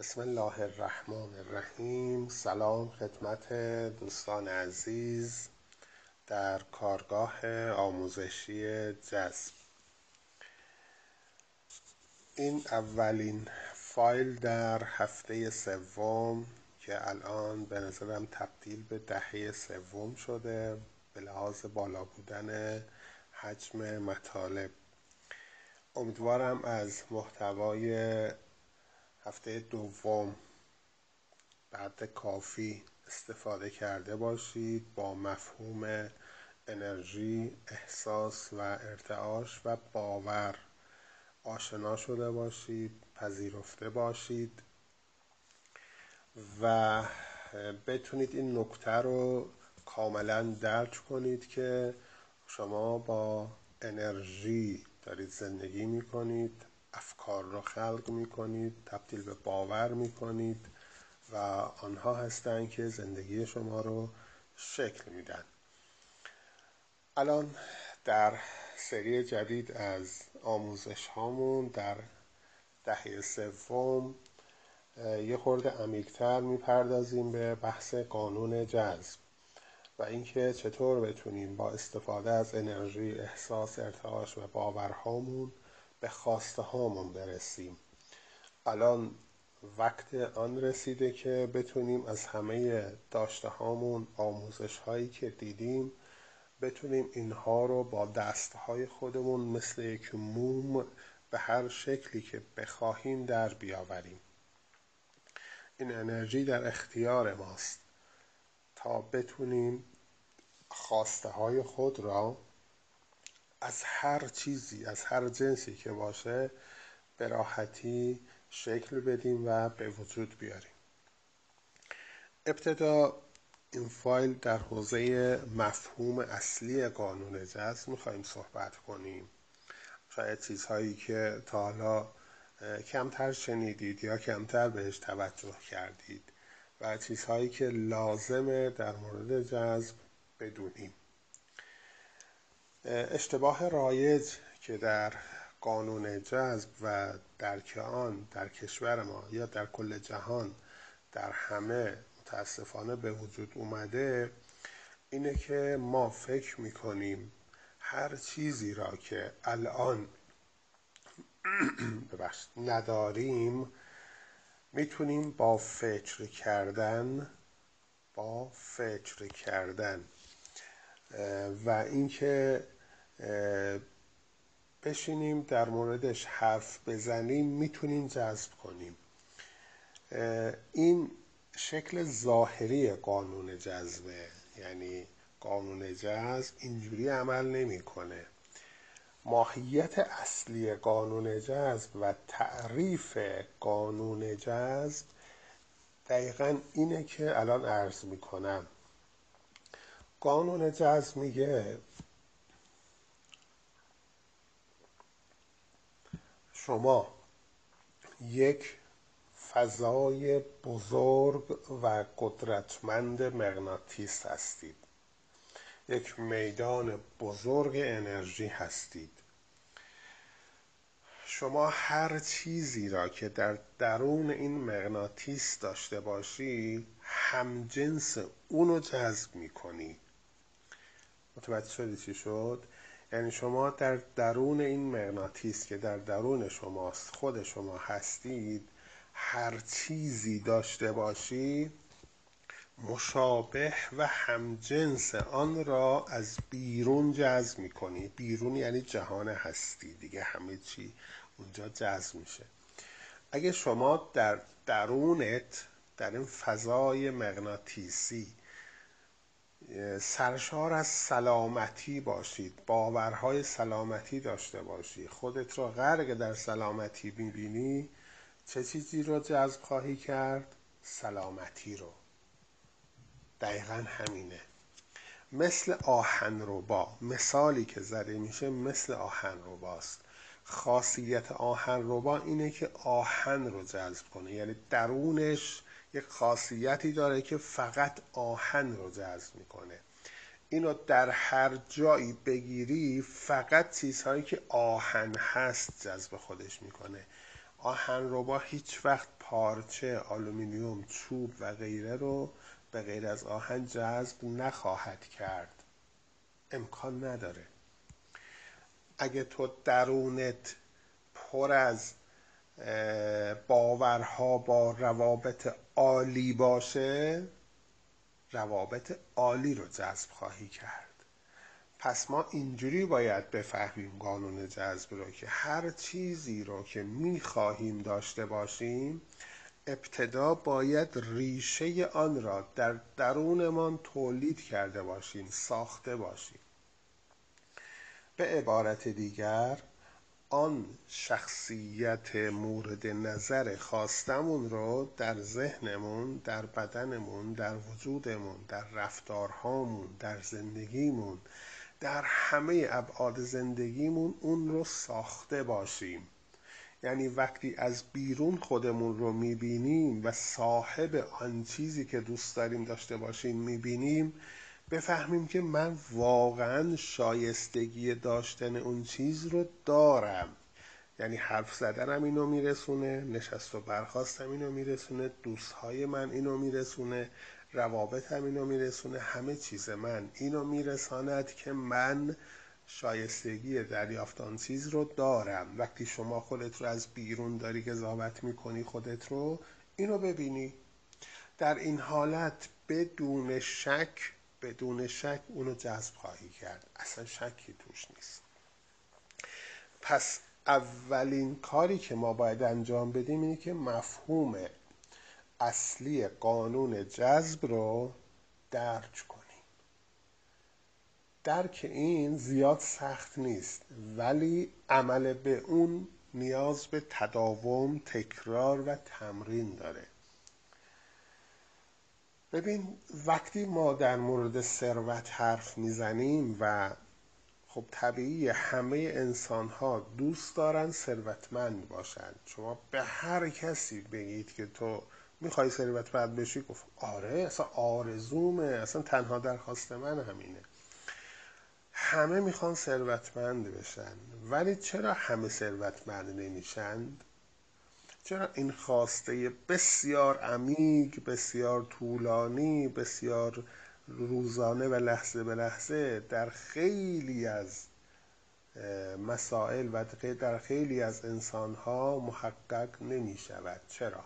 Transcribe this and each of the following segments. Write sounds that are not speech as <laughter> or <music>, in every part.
بسم الله الرحمن الرحیم. سلام خدمت دوستان عزیز در کارگاه آموزشی جذب. این اولین فایل در هفته سوم که الان به نظرم تبدیل به دهه سوم شده به لحاظ بالا بودن حجم مطالب. امیدوارم از محتوای هفته دوم بعد کافی استفاده کرده باشید با مفهوم انرژی احساس و ارتعاش و باور. آشنا شده باشید پذیرفته باشید و بتونید این نکته رو کاملا درک کنید که شما با انرژی دارید زندگی می کنید افکار را خلق می کنید تبدیل به باور می کنید و آنها هستند که زندگی شما رو شکل میدن. الان در سری جدید از آموزش هامون در دهه سوم یه خورده عمیقتر می‌پردازیم به بحث قانون جذب و اینکه چطور بتونیم با استفاده از انرژی احساس ارتعاش و باورهامون به خواسته هامون برسیم. الان وقت آن رسیده که بتونیم از همه داشته هامون آموزش هایی که دیدیم بتونیم اینها رو با دست های خودمون مثل یک موم به هر شکلی که بخواهیم در بیاوریم. این انرژی در اختیار ماست تا بتونیم خواسته های خود را از هر چیزی از هر جنسی که باشه به راحتی شکل بدیم و به وجود بیاریم. ابتدا این فایل در حوزه مفهوم اصلی قانون جذب می‌خوایم صحبت کنیم. شاید چیزهایی که تا حالا کمتر شنیدید یا کمتر بهش توجه کردید و چیزهایی که لازمه در مورد جذب بدونیم. اشتباه رایج که در قانون جذب و درک آن در کشور ما یا در کل جهان در همه متاسفانه به وجود اومده اینه که ما فکر می‌کنیم هر چیزی را که الان <clears throat> نداریم می‌تونیم با فکر کردن با فکر کردن و اینکه بشینیم در موردش حرف بزنیم می‌تونیم جذب کنیم. این شکل ظاهری قانون جذبه. یعنی قانون جذب اینجوری عمل نمی‌کنه. ماهیت اصلی قانون جذب و تعریف قانون جذب دقیقا اینه که الان عرض می‌کنم. قانون جذب میگه. شما یک فضای بزرگ و قدرتمند مغناطیس هستید. یک میدان بزرگ انرژی هستید. شما هر چیزی را که در درون این مغناطیس داشته باشی همجنس اونو جذب می‌کنی. متوجه شدی چی شد؟ یعنی شما در درون این مغناطیس که در درون شماست خود شما هستید هر چیزی داشته باشی مشابه و همجنس آن را از بیرون جذب می‌کنی. بیرون یعنی جهان هستی. دیگه همه چی اونجا جذب میشه. اگه شما در درونت در این فضای مغناطیسی سرشار از سلامتی باشید باورهای سلامتی داشته باشی. خودت را غرق در سلامتی می‌بینی چه چیزی رو جذب خواهی کرد؟ سلامتی رو. دقیقا همینه. مثل آهن با. مثالی که زده میشه مثل آهن باست. خاصیت آهن با اینه که آهن رو جذب کنه. یعنی درونش یک خاصیتی داره که فقط آهن رو جذب می‌کنه. اینو در هر جایی بگیری فقط چیزهایی که آهن هست جذب خودش می‌کنه. آهن‌ربا هیچ وقت پارچه آلومینیوم چوب و غیره رو به غیر از آهن جذب نخواهد کرد. امکان نداره. اگه تو درونت پر از باورها با روابط عالی باشه روابط عالی رو جذب خواهی کرد. پس ما اینجوری باید بفهمیم قانون جذب رو که هر چیزی رو که می‌خواهیم داشته باشیم ابتدا باید ریشه آن را در درونمان تولید کرده باشیم ساخته باشیم. به عبارت دیگر آن شخصیت مورد نظر خواستمون رو در ذهنمون در بدنمون در وجودمون در رفتارهامون در زندگیمون در همه ابعاد زندگیمون اون رو ساخته باشیم. یعنی وقتی از بیرون خودمون رو می‌بینیم و صاحب آن چیزی که دوست داریم داشته باشیم می‌بینیم بفهمیم که من واقعا شایستگی داشتن اون چیز رو دارم. یعنی حرف زدنم اینو میرسونه نشست و برخواستم اینو میرسونه دوستهای من اینو میرسونه روابطم اینو میرسونه همه چیز من اینو میرساند که من شایستگی دریافت آن چیز رو دارم. وقتی شما خودت رو از بیرون داری قضاوت می‌کنی خودت رو اینو ببینی. در این حالت بدون شک بدون شک اونو جذب خواهی کرد. اصلا شکی توش نیست. پس اولین کاری که ما باید انجام بدیم اینه که مفهوم اصلی قانون جذب رو درک کنیم. درک این زیاد سخت نیست ولی عمل به اون نیاز به تداوم تکرار و تمرین داره. ببین وقتی ما در مورد ثروت حرف می‌زنیم و خب طبیعی همه انسان ها دوست دارن ثروتمند باشند شما به هر کسی بگید که تو می‌خوای ثروتمند بشی گفت آره اصلا آرزومه اصلا تنها درخواست من همینه. همه می‌خوان ثروتمند بشن. ولی چرا همه ثروتمند نمیشند چرا این خواسته بسیار عمیق بسیار طولانی بسیار روزانه و لحظه به لحظه در خیلی از مسائل و در خیلی از انسان ها محقق نمی شود چرا؟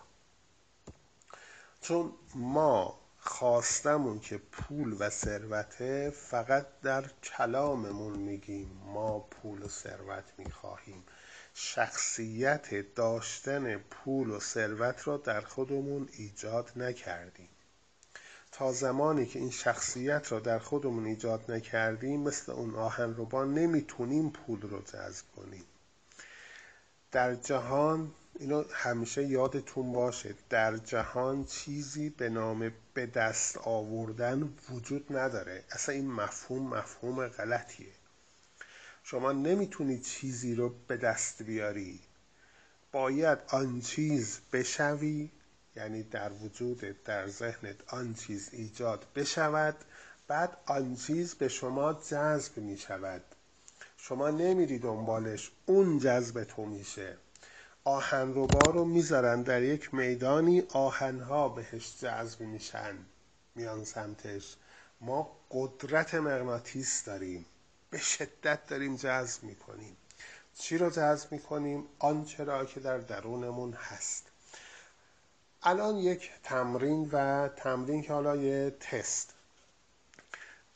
چون ما خواستمون که پول و ثروته فقط در کلاممون میگیم ما پول و ثروت می‌خواهیم شخصیت داشتن پول و ثروت را در خودمون ایجاد نکردیم. تا زمانی که این شخصیت را در خودمون ایجاد نکردیم مثل اون آهن با نمی‌تونیم پول رو جذب کنیم. در جهان اینو همیشه یادتون باشه در جهان چیزی به نام به دست آوردن وجود نداره. اصلا این مفهوم مفهوم غلطیه. شما نمی‌تونی چیزی رو به دست بیاری. باید آن چیز بشوی یعنی در وجود در ذهنت آن چیز ایجاد بشود بعد آن چیز به شما جذب می شود شما نمیری دنبالش اون جذب تو میشه. آهن رو می‌ذارن در یک میدانی آهنها بهش جذب میشن. میان سمتش. ما قدرت مغناطیس داریم. به شدت داریم جذب می‌کنیم. چی رو جذب می‌کنیم؟ آنچه را که در درونمون هست. الان یک تمرین و تمرین که حالا یه تست.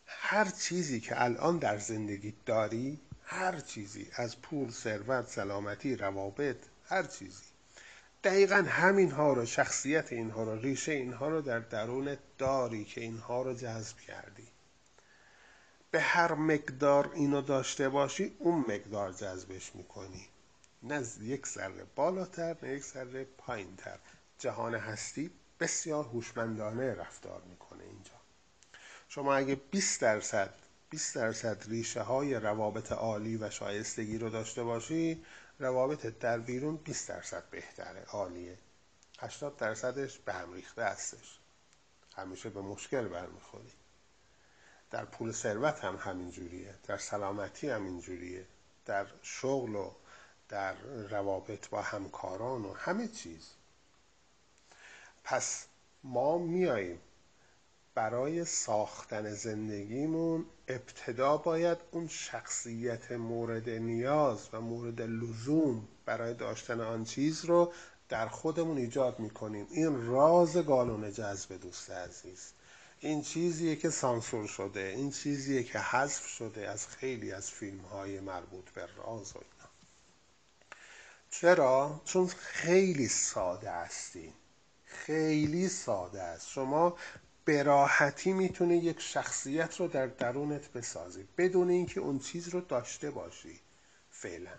هر چیزی که الان در زندگی داری هر چیزی از پول ثروت سلامتی روابط هر چیزی. دقیقا همین ها رو شخصیت اینها رو ریشه اینها رو در درون داری که اینها رو جذب کردی. به هر مقدار اینو داشته باشی اون مقدار جذبش می‌کنی. نه یک ذره بالاتر نه یک ذره پایین تر جهان هستی بسیار هوشمندانه رفتار می‌کنه اینجا. شما اگه 20 درصد 20 درصد ریشه های روابط عالی و شایستگی رو داشته باشی روابط در بیرون 20 درصد بهتره عالیه. 80 درصدش به هم ریخته هستش. همیشه به مشکل برمیخوری. در پول ثروت هم همین جوریه در سلامتی هم اینجوریه در شغل و در روابط با همکاران و همه چیز. پس ما میاییم برای ساختن زندگیمون ابتدا باید اون شخصیت مورد نیاز و مورد لزوم برای داشتن آن چیز رو در خودمون ایجاد می‌کنیم. این راز قانون جذب دوست عزیز. این چیزیه که سانسور شده این چیزیه که حذف شده از خیلی از فیلم های مربوط به راز و اینا. چرا؟ چون خیلی ساده هستیم خیلی ساده است. شما به راحتی می‌تونه یک شخصیت رو در درونت بسازی بدون اینکه اون چیز رو داشته باشی. فعلا.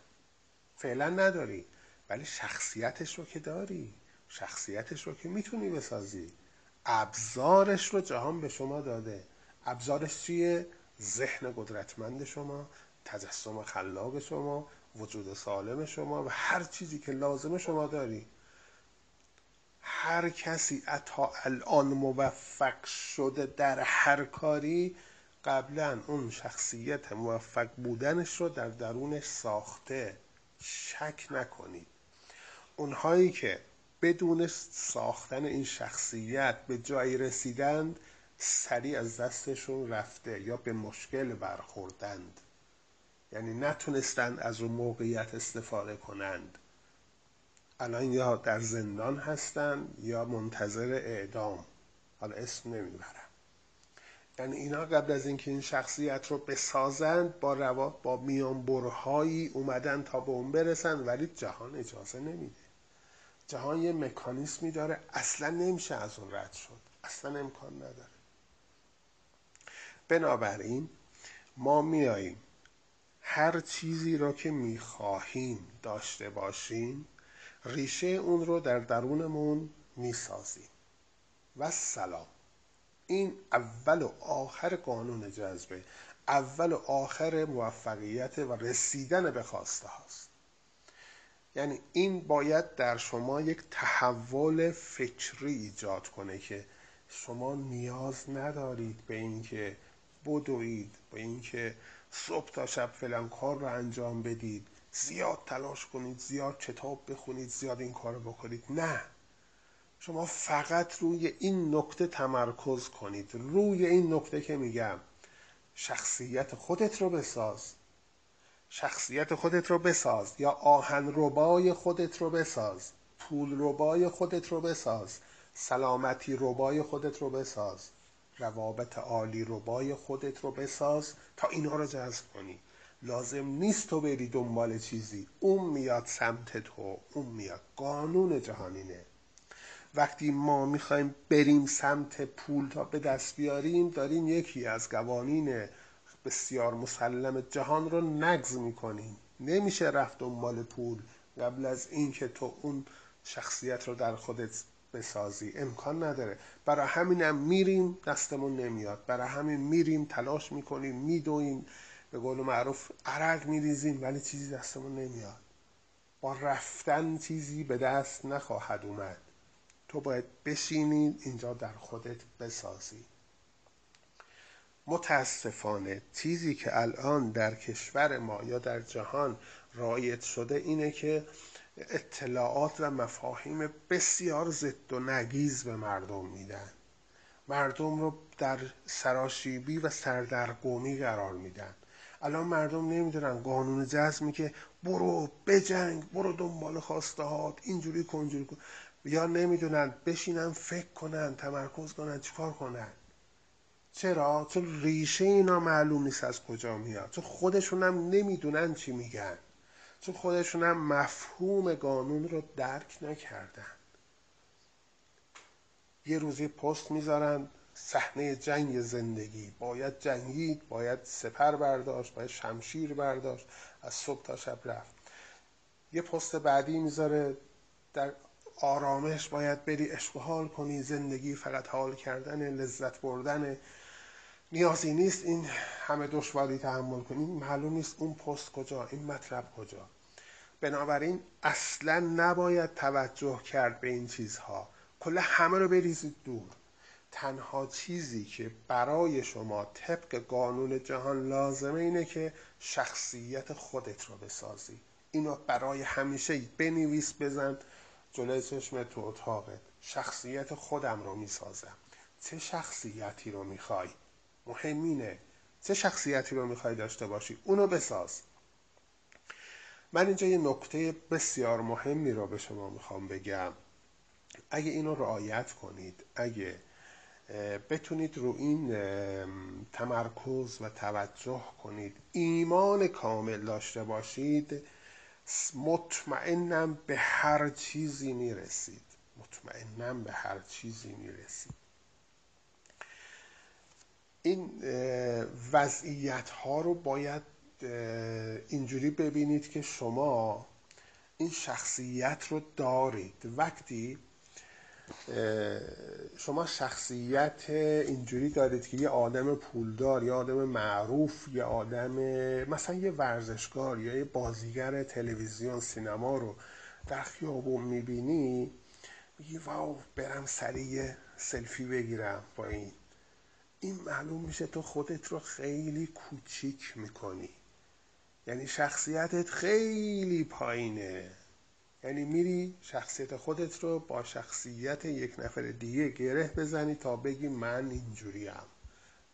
فعلا نداری ولی شخصیتش رو که داری شخصیتش رو که می‌تونی بسازی. ابزارش رو جهان به شما داده. ابزارش چیه؟ ذهن قدرتمند شما تجسم خلاق شما وجود سالم شما و هر چیزی که لازم شما داری. هر کسی تا الان موفق شده در هر کاری قبلا اون شخصیت موفق بودنش رو در درونش ساخته. شک نکنید. اونهایی که بدون ساختن این شخصیت به جایی رسیدند سریع از دستشون رفته یا به مشکل برخوردند. یعنی نتونستند از اون موقعیت استفاده کنند. الان یا در زندان هستن یا منتظر اعدام. حالا اسم نمی‌برم. یعنی اینا قبل از اینکه این شخصیت رو بسازند با روا با میانبرهایی اومدن تا به اون برسن ولی جهان اجازه نمیده. جهان یه مکانیسمی داره. اصلا نمیشه از اون رد شد. اصلا امکان نداره. بنابراین ما میاییم هر چیزی را که می‌خواهیم داشته باشیم ریشه اون رو در درونمون می‌سازیم. و سلام این اول و آخر قانون جذبه. اول و آخر موفقیت و رسیدن به خواسته هاست. یعنی این باید در شما یک تحول فکری ایجاد کنه که شما نیاز ندارید به اینکه بدوید به اینکه صبح تا شب فلان کار رو انجام بدید زیاد تلاش کنید زیاد کتاب بخونید زیاد این کار رو بکنید. نه. شما فقط روی این نکته تمرکز کنید. روی این نکته که میگم شخصیت خودت رو بساز. شخصیت خودت رو بساز یا آهن ربای خودت رو بساز پول ربای خودت رو بساز سلامتی ربای خودت رو بساز روابط عالی ربای خودت رو بساز تا اینها رو جذب کنی. لازم نیست تو بری دنبال چیزی. اون میاد سمت تو اون میاد. قانون جهانینه وقتی ما می‌خوایم بریم سمت پول تا به دست بیاریم داریم یکی از قوانین بسیار مسلم جهان رو نگز می‌کنیم نمیشه رفت دنبال پول. قبل از اینکه تو اون شخصیت رو در خودت بسازی. امکان نداره. برای همینم میریم دستمون نمیاد. برای همین میریم تلاش می‌کنیم میدویم. به قول معروف عرق میریزیم ولی چیزی دستمون نمیاد. با رفتن چیزی به دست نخواهد اومد. تو باید بشینی اینجا در خودت بسازی. متاسفانه چیزی که الان در کشور ما یا در جهان رایت شده اینه که اطلاعات و مفاهیم بسیار ضد و نگیز به مردم میدن. مردم رو در سراشیبی و سردرگمی قرار میدن. الان مردم نمی‌دونن قانون جزمی که برو بجنگ برو دنبال خواسته هات اینجوری کن جوری کن. یا نمی‌دونن بشینن فکر کنن تمرکز کنن چیکار کنن. چرا؟ چون ریشه اینا معلوم نیست از کجا میاد. چون خودشون هم نمی‌دونن چی میگن. چون خودشون هم مفهوم قانون رو درک نکردن. یه روزی پست می‌ذارن صحنه جنگ زندگی. باید جنگید باید سپر برداشت باید شمشیر برداشت. از صبح تا شب رفت. یه پست بعدی می‌ذاره در آرامش باید بری اشغال کنی. زندگی فقط حال کردن لذت بردن. نیازی نیست این همه دشواری تحمل کنی. معلوم نیست اون پست کجا این مطلب کجا. بنابراین اصلا نباید توجه کرد به این چیزها. کل همه رو بریزید دور. تنها چیزی که برای شما طبق قانون جهان لازمه اینه که شخصیت خودت رو بسازی. اینو برای همیشه بنویس بزن جلوی چشم تو اتاقت. شخصیت خودم رو می‌سازم. چه شخصیتی رو می‌خوای؟ مهمینه. چه شخصیتی رو می‌خوای داشته باشی؟ اونو بساز. من اینجا یه نکته بسیار مهمی رو به شما می‌خوام بگم. اگه اینو رعایت کنید اگه بتونید رو این تمرکز و توجه کنید ایمان کامل داشته باشید مطمئنم به هر چیزی می‌رسید. مطمئنم به هر چیزی می‌رسید. این وضعیت ها رو باید اینجوری ببینید که شما این شخصیت رو دارید. وقتی شما شخصیت اینجوری دارید که یه آدم پولدار یه آدم معروف یه آدم مثلا یه ورزشکار یا یه بازیگر تلویزیون سینما رو در خیابون می‌بینی میگی واو برم سریع سلفی بگیرم با این این معلوم میشه تو خودت رو خیلی کوچیک می‌کنی. یعنی شخصیتت خیلی پایینه. یعنی میری شخصیت خودت رو با شخصیت یک نفر دیگه گره بزنی تا بگی من اینجوریم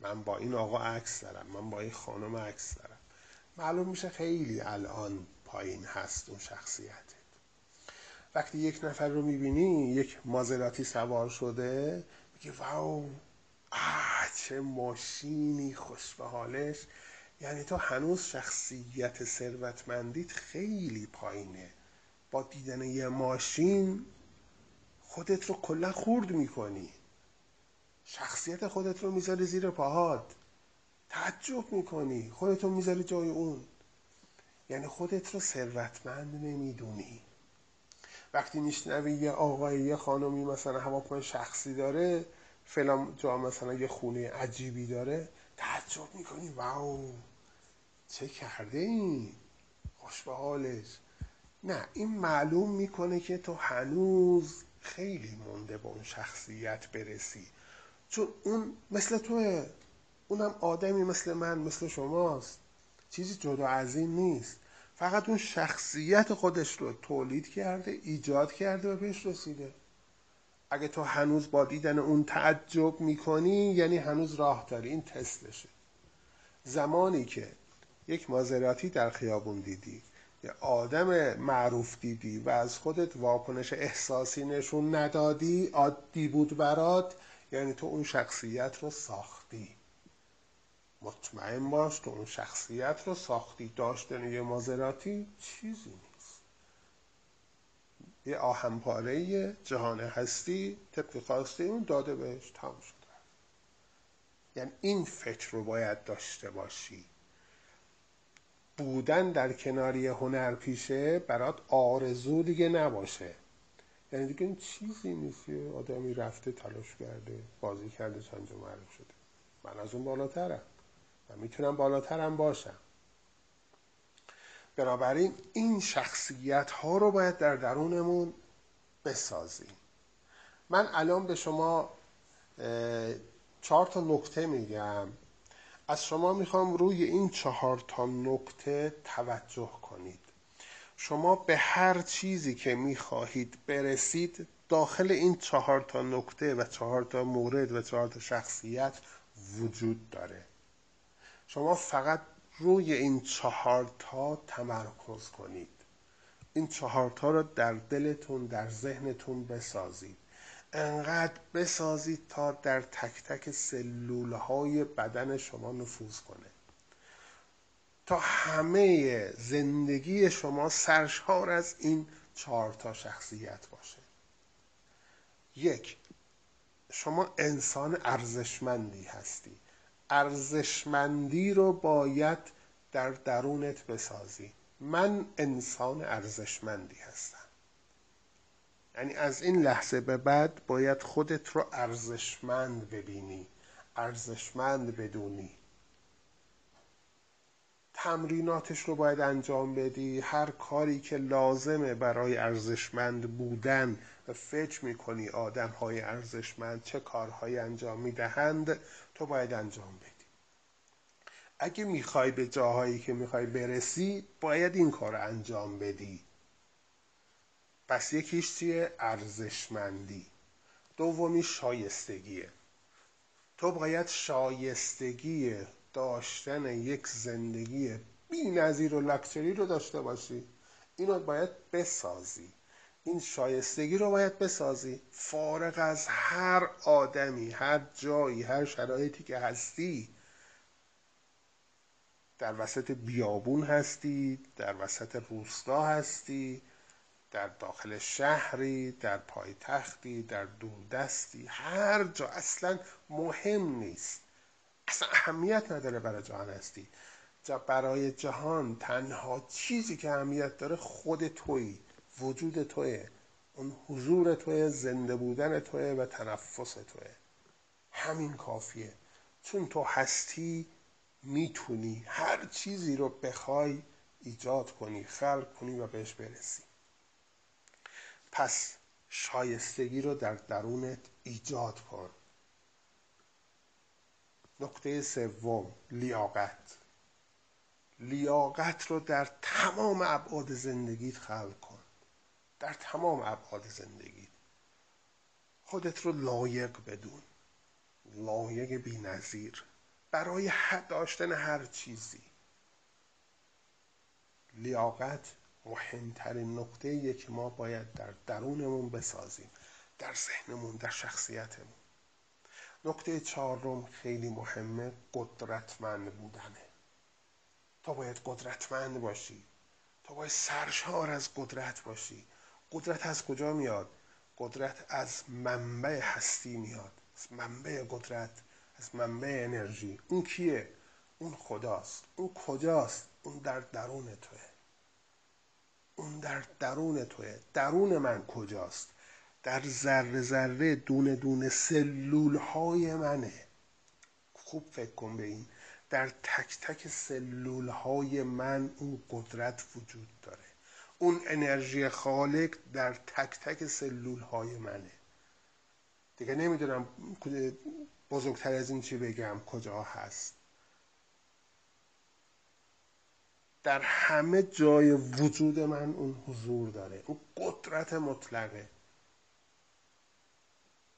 من با این آقا عکس دارم من با این خانم عکس دارم. معلوم میشه خیلی الان پایین هست اون شخصیتت. وقتی یک نفر رو می‌بینی یک مازراتی سوار شده میگی واو آه چه ماشینی خوش به حالش یعنی تو هنوز شخصیت ثروتمندیت خیلی پایینه. با دیدن یه ماشین خودت رو کلا خورد می‌کنی. شخصیت خودت رو می‌ذاری زیر پاهات. تعجب می‌کنی. خودت رو می‌ذاری جای اون. یعنی خودت رو ثروتمند نمی‌دونی. وقتی میشنوی یه آقای یه خانمی مثلا هواپیمای شخصی داره فلان جا مثلا یه خونه عجیبی داره تعجب می‌کنی. واو چه کرده این خوش به حالش نه این معلوم می‌کنه که تو هنوز خیلی مونده به اون شخصیت برسی. چون اون مثل توه اونم آدمی مثل من مثل شماست. چیزی جدا از این نیست. فقط اون شخصیت خودش رو تولید کرده ایجاد کرده و بهش رسیده. اگه تو هنوز با دیدن اون تعجب می‌کنی یعنی هنوز راه داری. این تستشه زمانی که یک مازراتی در خیابون دیدی یه آدم معروف دیدی و از خودت واکنش احساسی نشون ندادی عادی بود برات یعنی تو اون شخصیت رو ساختی. مطمئن باش تو اون شخصیت رو ساختی. داشتن یه مازراتی چیزی یه آهنپاره جهان هستی طبق خواسته اون داده بهش تمام شده. یعنی این فکر رو باید داشته باشی. بودن در کناری هنر پیشه برات آرزو دیگه نباشه. یعنی دیگه این چیزی نیست. آدمی رفته تلاش کرده بازی کرده چند معروف شده. من از اون بالاترم. و می‌تونم بالاترم باشم. بنابراین این شخصیت ها رو باید در درونمون بسازیم. من الان به شما چهار تا نکته میگم. از شما می‌خوام روی این چهار تا نکته توجه کنید. شما به هر چیزی که می‌خواهید برسید داخل این چهار تا نکته و چهار تا مورد و چهار تا شخصیت وجود داره. شما فقط روی این چهار تا تمرکز کنید. این چهار تا رو در دلتون در ذهنتون بسازید. انقدر بسازید تا در تک تک سلوله های بدن شما نفوذ کنه. تا همه زندگی شما سرشار از این چهار تا شخصیت باشه. یک شما انسان ارزشمندی هستی. ارزشمندی رو باید در درونت بسازی. من انسان ارزشمندی هستم. یعنی از این لحظه به بعد باید خودت رو ارزشمند ببینی. ارزشمند بدونی. تمریناتش رو باید انجام بدی. هر کاری که لازمه برای ارزشمند بودن و فکر می‌کنی آدم های ارزشمند چه کارهایی انجام می‌دهند؟ تو باید انجام بدی. اگه می‌خوای به جاهایی که می‌خوای برسی باید این کار انجام بدی. پس یکیش چیه؟ ارزشمندی. دومی شایستگیه. تو باید شایستگی داشتن یک زندگی بی نظیر و لکچری رو داشته باشی. اینو باید بسازی. این شایستگی رو باید بسازی. فارغ از هر آدمی هر جایی هر شرایطی که هستی در وسط بیابون هستی در وسط روستا هستی در داخل شهری در پایتختی در دوردستی هر جا. اصلا مهم نیست. اصلا اهمیت نداره برای جهان هستی. برای جهان تنها چیزی که اهمیت داره خود توی وجود توه. اون حضور توه زنده بودن توه و تنفس توه. همین کافیه. چون تو هستی می‌تونی هر چیزی رو بخوای ایجاد کنی خلق کنی و بهش برسی. پس شایستگی رو در درونت ایجاد کن. نکته سوم لیاقت. لیاقت رو در تمام ابعاد زندگیت خلق در تمام ابعاد زندگی. خودت رو لایق بدون. لایق بی نظیر. برای داشتن هر چیزی. لیاقت مهمترین نقطه که ما باید در درونمون بسازیم. در ذهنمون در شخصیتمون. نکته چهارم خیلی مهمه قدرتمند بودنه. تو باید قدرتمند باشی. تو باید سرشار از قدرت باشی. قدرت از کجا میاد؟ قدرت از منبع هستی میاد. از منبع قدرت از منبع انرژی. اون کیه؟ اون خداست. اون کجاست؟ اون در درون توه. اون در درون توه. درون من کجاست؟ در ذره ذره دونه دونه سلول های منه. خوب فکر کن به این. در تک تک سلول های من اون قدرت وجود داره. اون انرژی خالق در تک تک سلول های منه. دیگه نمی‌دونم بزرگتر از این چی بگم کجا هست. در همه جای وجود من اون حضور داره اون قدرت مطلقه.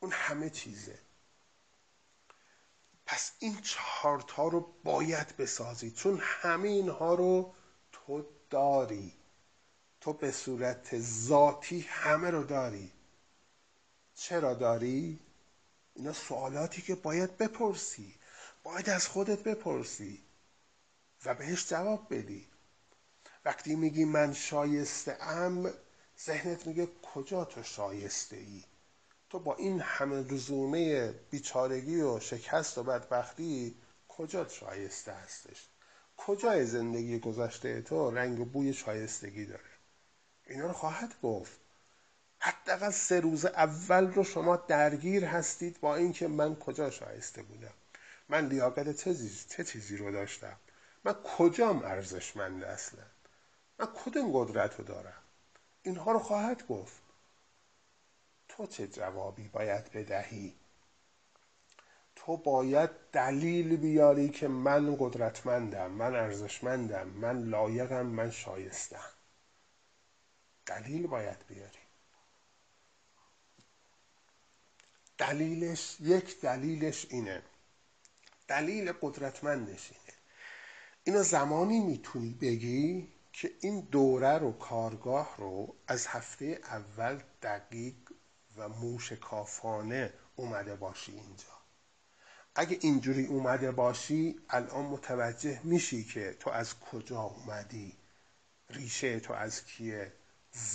اون همه چیزه. پس این چهارتا رو باید بسازی چون همه اینها رو تو داری. تو به صورت ذاتی همه رو داری. چرا داری؟ اینا سوالاتی که باید بپرسی. باید از خودت بپرسی و بهش جواب بدی. وقتی میگی من شایسته ام ذهنت میگه کجا تو شایسته ای تو با این همه رزومه بیچارگی و شکست و بدبختی کجا شایسته هستش؟ کجای زندگی گذشته تو رنگ و بوی شایستگی داره؟ اینا رو خواهد گفت. حداقل سه روز اول رو شما درگیر هستید با اینکه من کجا شایسته بودم. من لیاقت چه چیزی, رو داشتم؟ من کجام ارزشمند اصلا؟ من کدوم قدرت رو دارم؟ اینها رو خواهد گفت. تو چه جوابی باید بدهی؟ تو باید دلیل بیاری که من قدرتمندم من ارزشمندم من لایقم من شایستم. دلیل باید بیاری دلیلش یک دلیلش اینه. دلیل قدرتمندش اینه. اینو زمانی می‌تونی بگی که این دوره رو کارگاه رو از هفته اول دقیق و موشکافانه اومده باشی اینجا. اگه اینجوری اومده باشی الان متوجه میشی که تو از کجا اومدی؟ ریشه تو از کیه؟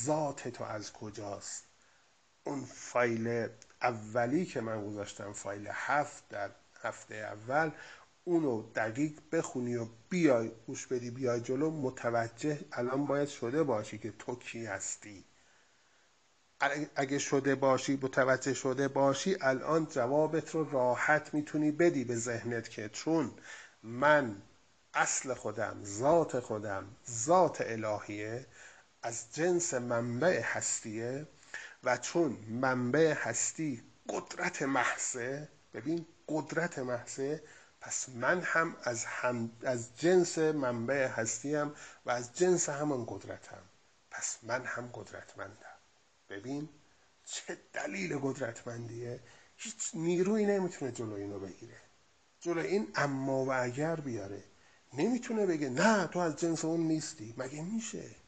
ذات تو از کجاست؟ اون فایل اولی که من گذاشتم فایل هفت در هفته اول اونو دقیق بخونی و بیای گوش بدی بیای جلو. متوجه الان باید شده باشی که تو کی هستی. اگه شده باشی متوجه شده باشی الان جوابت رو راحت می‌تونی بدی به ذهنت که چون من اصل خودم ذات خودم ذات الهیه از جنس منبع هستیه و چون منبع هستی قدرت محضه ببین قدرت محضه پس من هم از, هم از جنس منبع هستیم و از جنس همان قدرتم. پس من هم قدرتمندم. ببین چه دلیل قدرتمندیه. هیچ نیروی نمی‌تونه جلو اینو بگیره. جلو این اما و اگر بیاره. نمی‌تونه بگه نه تو از جنس اون نیستی. مگه میشه؟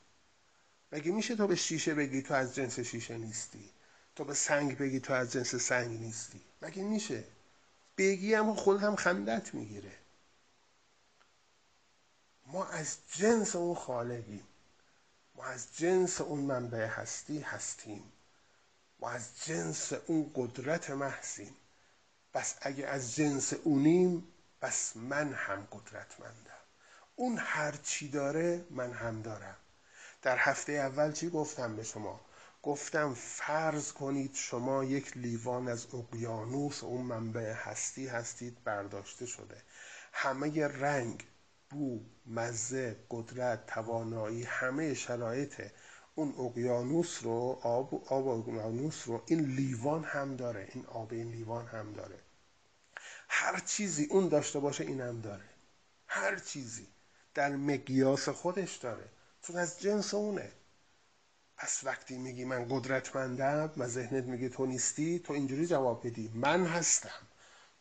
مگه میشه تو به شیشه بگی تو از جنس شیشه نیستی؟ تو به سنگ بگی تو از جنس سنگ نیستی؟ مگه میشه؟ بگی هم خود هم خندت می‌گیره. ما از جنس اون خالقیم. ما از جنس اون منبع هستی هستیم. ما از جنس اون قدرت محسیم بس اگه از جنس اونیم بس من هم قدرتمندم. اون هر چی داره من هم دارم. در هفته اول چی گفتم به شما؟ گفتم فرض کنید شما یک لیوان از اقیانوس اون منبع هستی هستید برداشته شده. همه رنگ بو مزه قدرت توانایی همه شرایط اون اقیانوس رو آب آب اقیانوس رو این لیوان هم داره این آب این لیوان هم داره. هر چیزی اون داشته باشه این هم داره. هر چیزی در مقیاس خودش داره. چون از جنس اونه پس وقتی میگی من قدرتمندم و ذهنت میگه تو نیستی تو اینجوری جواب بدی من هستم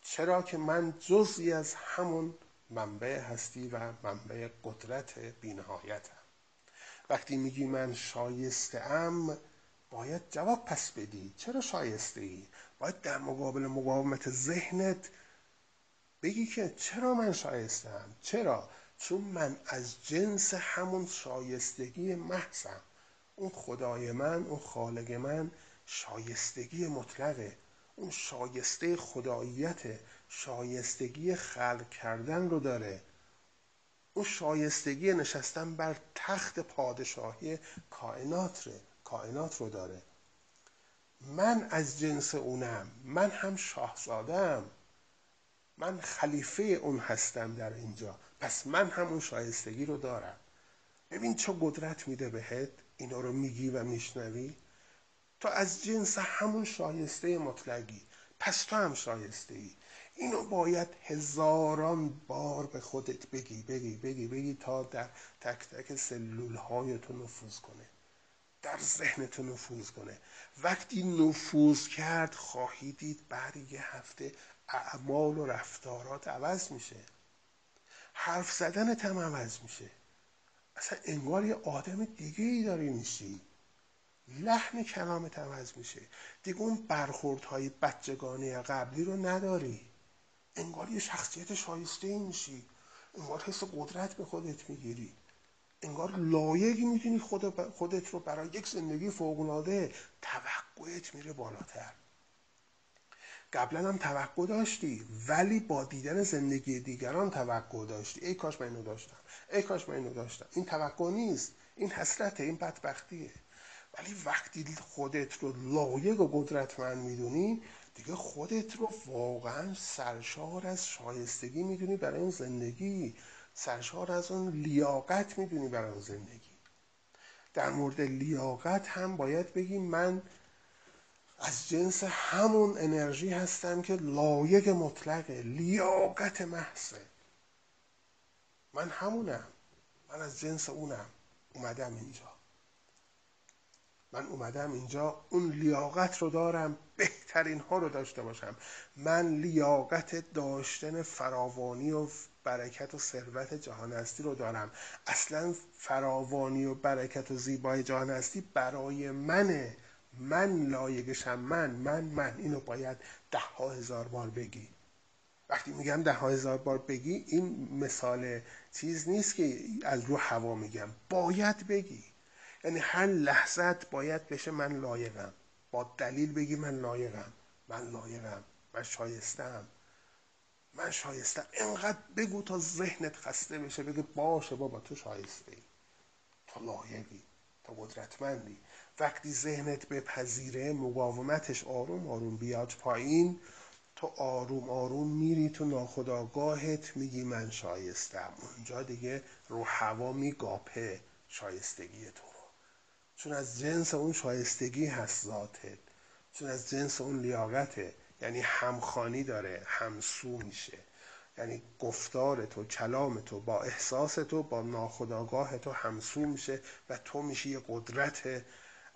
چرا که من جزی از همون منبع هستی و منبع قدرت بینهایتم وقتی میگی من شایسته ام باید جواب پس بدی چرا شایسته ای؟ باید در مقابل مقاومت ذهنت بگی که چرا من شایسته ام؟ چرا؟ چون من از جنس همون شایستگی محضم اون خدای من اون خالق من شایستگی مطلقه. اون شایسته خداییت شایستگی خلق کردن رو داره. اون شایستگی نشستن بر تخت پادشاهی کائنات رو کائنات رو داره. من از جنس اونم من هم شاهزادم. من خلیفه اون هستم در اینجا. پس من هم اون شایستگی رو دارم. ببین چه قدرت میده بهت اینا رو میگی و میشنوی. تو از جنس همون شایسته مطلقی پس تو هم شایسته ای اینو باید هزاران بار به خودت بگی بگی بگی بگی تا در تک تک سلول های تو نفوذ کنه. در ذهن تو نفوذ کنه. وقتی نفوذ کرد خواهی دید بعد یه هفته اعمال و رفتارات عوض میشه. حرف زدنت هم عوض میشه. اصلا انگار یه آدم دیگه ای داری میشی. لحن کلامت عوض میشه. دیگه اون برخوردهای بچگانه قبلی رو نداری. انگار یه شخصیت شایسته ای میشی. انگار حس قدرت به خودت می‌گیری. انگار لایقی می‌دونی خودت رو برای یک زندگی فوقالعاده توقعت میره بالاتر. قبلا هم توقع داشتی ولی با دیدن زندگی دیگران توقع داشتی. ای کاش من اینو داشتم. ای کاش من اینو داشتم. این توقع نیست. این حسرته. این بدبختیه. ولی وقتی خودت رو لایق و قدرتمند می‌دونی دیگه خودت رو واقعا سرشار از شایستگی می‌دونی برای اون زندگی. سرشار از اون لیاقت می‌دونی برای اون زندگی. در مورد لیاقت هم باید بگی من از جنس همون انرژی هستم که لایق مطلقه لیاقت محضه. من همونم. من از جنس اونم. اومدم اینجا. من اومدم اینجا اون لیاقت رو دارم بهترین ها رو داشته باشم. من لیاقت داشتن فراوانی و برکت و ثروت جهان هستی رو دارم. اصلا فراوانی و برکت و زیبای جهان هستی برای منه. من لایقشم من من من. اینو باید ده ها هزار بار بگی. وقتی میگم ده ها هزار بار بگی این مثال چیز نیست که از رو هوا میگم. باید بگی. یعنی هر لحظت باید بشه من لایقم. با دلیل بگی من لایقم. من لایقم. من شایستم. من شایستم. اینقدر بگو تا ذهنت خسته بشه. بگه باشه بابا تو شایسته ای تو لایقی. تو قدرتمندی. وقتی ذهنت بپذیره مقاومتش آروم آروم بیاد پایین تو آروم آروم میری تو ناخداگاهت میگی من شایستم. اونجا دیگه رو هوا میگاپه شایستگی تو رو. چون از جنس اون شایستگی هست ذاتت. چون از جنس اون لیاقته. یعنی همخانی داره همسو میشه. یعنی گفتار تو کلام تو با احساس تو با ناخداگاه تو همسو میشه و تو میشی یه قدرت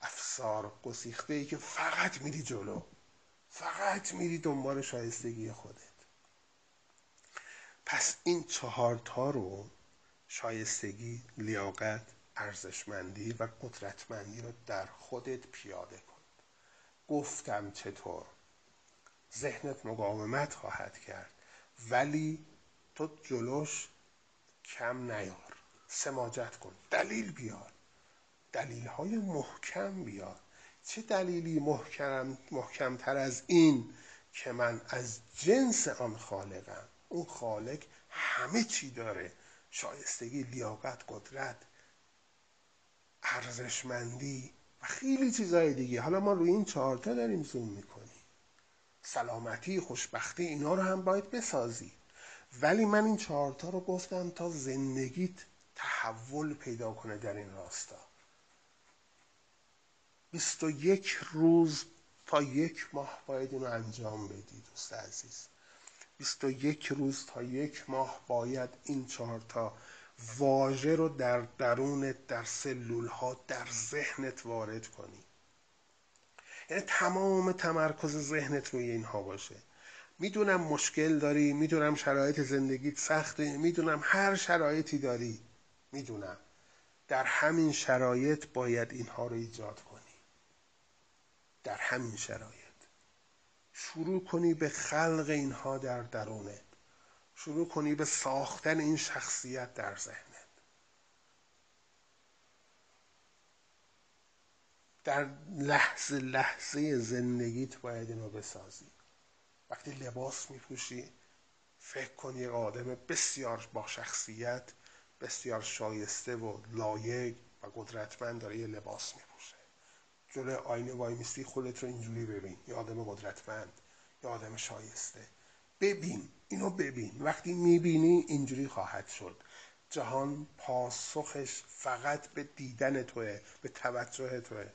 افسار گسیخته ای که فقط میری جلو. فقط میری دنبال شایستگی خودت. پس این چهارتا رو شایستگی لیاقت ارزشمندی و قدرتمندی رو در خودت پیاده کن. گفتم چطور؟ ذهنت مقاومت خواهد کرد ولی تو جلوش کم نیار. سماجت کن. دلیل بیار. دلیل های محکم بیار. چه دلیلی محکم محکمتر از این که من از جنس آن خالقم؟ اون خالق همه چی داره. شایستگی لیاقت قدرت ارزشمندی و خیلی چیزهای دیگه. حالا ما روی این چهارتا داریم زوم می‌کنیم. سلامتی خوشبختی اینا رو هم باید بسازی. ولی من این چهارتا رو گفتم تا زندگیت تحول پیدا کنه در این راستا. بیست و یک روز تا یک ماه باید اینو انجام بدی دوست عزیز. بیست و یک روز تا یک ماه باید این چهارتا واژه رو در درونت در سلول ها در ذهنت وارد کنی. یعنی تمام تمرکز ذهنت روی اینها باشه. می‌دونم مشکل داری می‌دونم شرایط زندگیت سخته می‌دونم هر شرایطی داری. می‌دونم. در همین شرایط باید اینها رو ایجاد کنی در همین شرایط. شروع کنی به خلق اینها در درونت. شروع کنی به ساختن این شخصیت در ذهنت. در لحظه لحظه زندگیت باید اینو بسازی. وقتی لباس میپوشی فکر کن یک آدم بسیار با شخصیت بسیار شایسته و لایق و قدرتمند داره یه لباس میپوشه. جلوی آینه وای میستی خودت رو اینجوری ببین. یه آدم قدرتمند یه آدم شایسته. ببین اینو ببین. وقتی می‌بینی اینجوری خواهد شد. جهان پاسخش فقط به دیدن توه به توجه توه.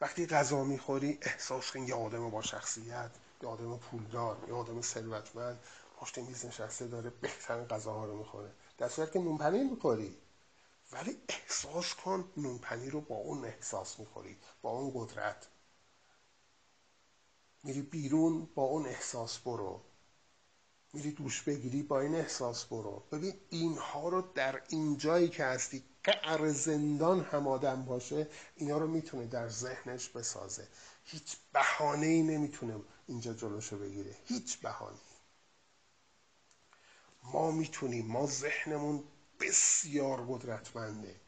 وقتی غذا می‌خوری احساس کن یه آدم با شخصیت یه آدم پولدار یه آدم ثروتمند. پشت میز نشسته داره بهترین غذاها رو می‌خوره. در صورت که نون پنیر می‌خوری. ولی احساس کن نون پنیر رو با اون احساس می‌خوری با اون قدرت. میری بیرون با اون احساس برو. میری دوش بگیری با این احساس برو. ببین اینها رو در این جایی که هستی قعر زندان هم آدم باشه اینا رو می‌تونه در ذهنش بسازه. هیچ بهانه ای نمی‌تونه اینجا جلوشو بگیره. هیچ بهانه ما می‌تونیم ما ذهنمون بسیار قدرتمنده.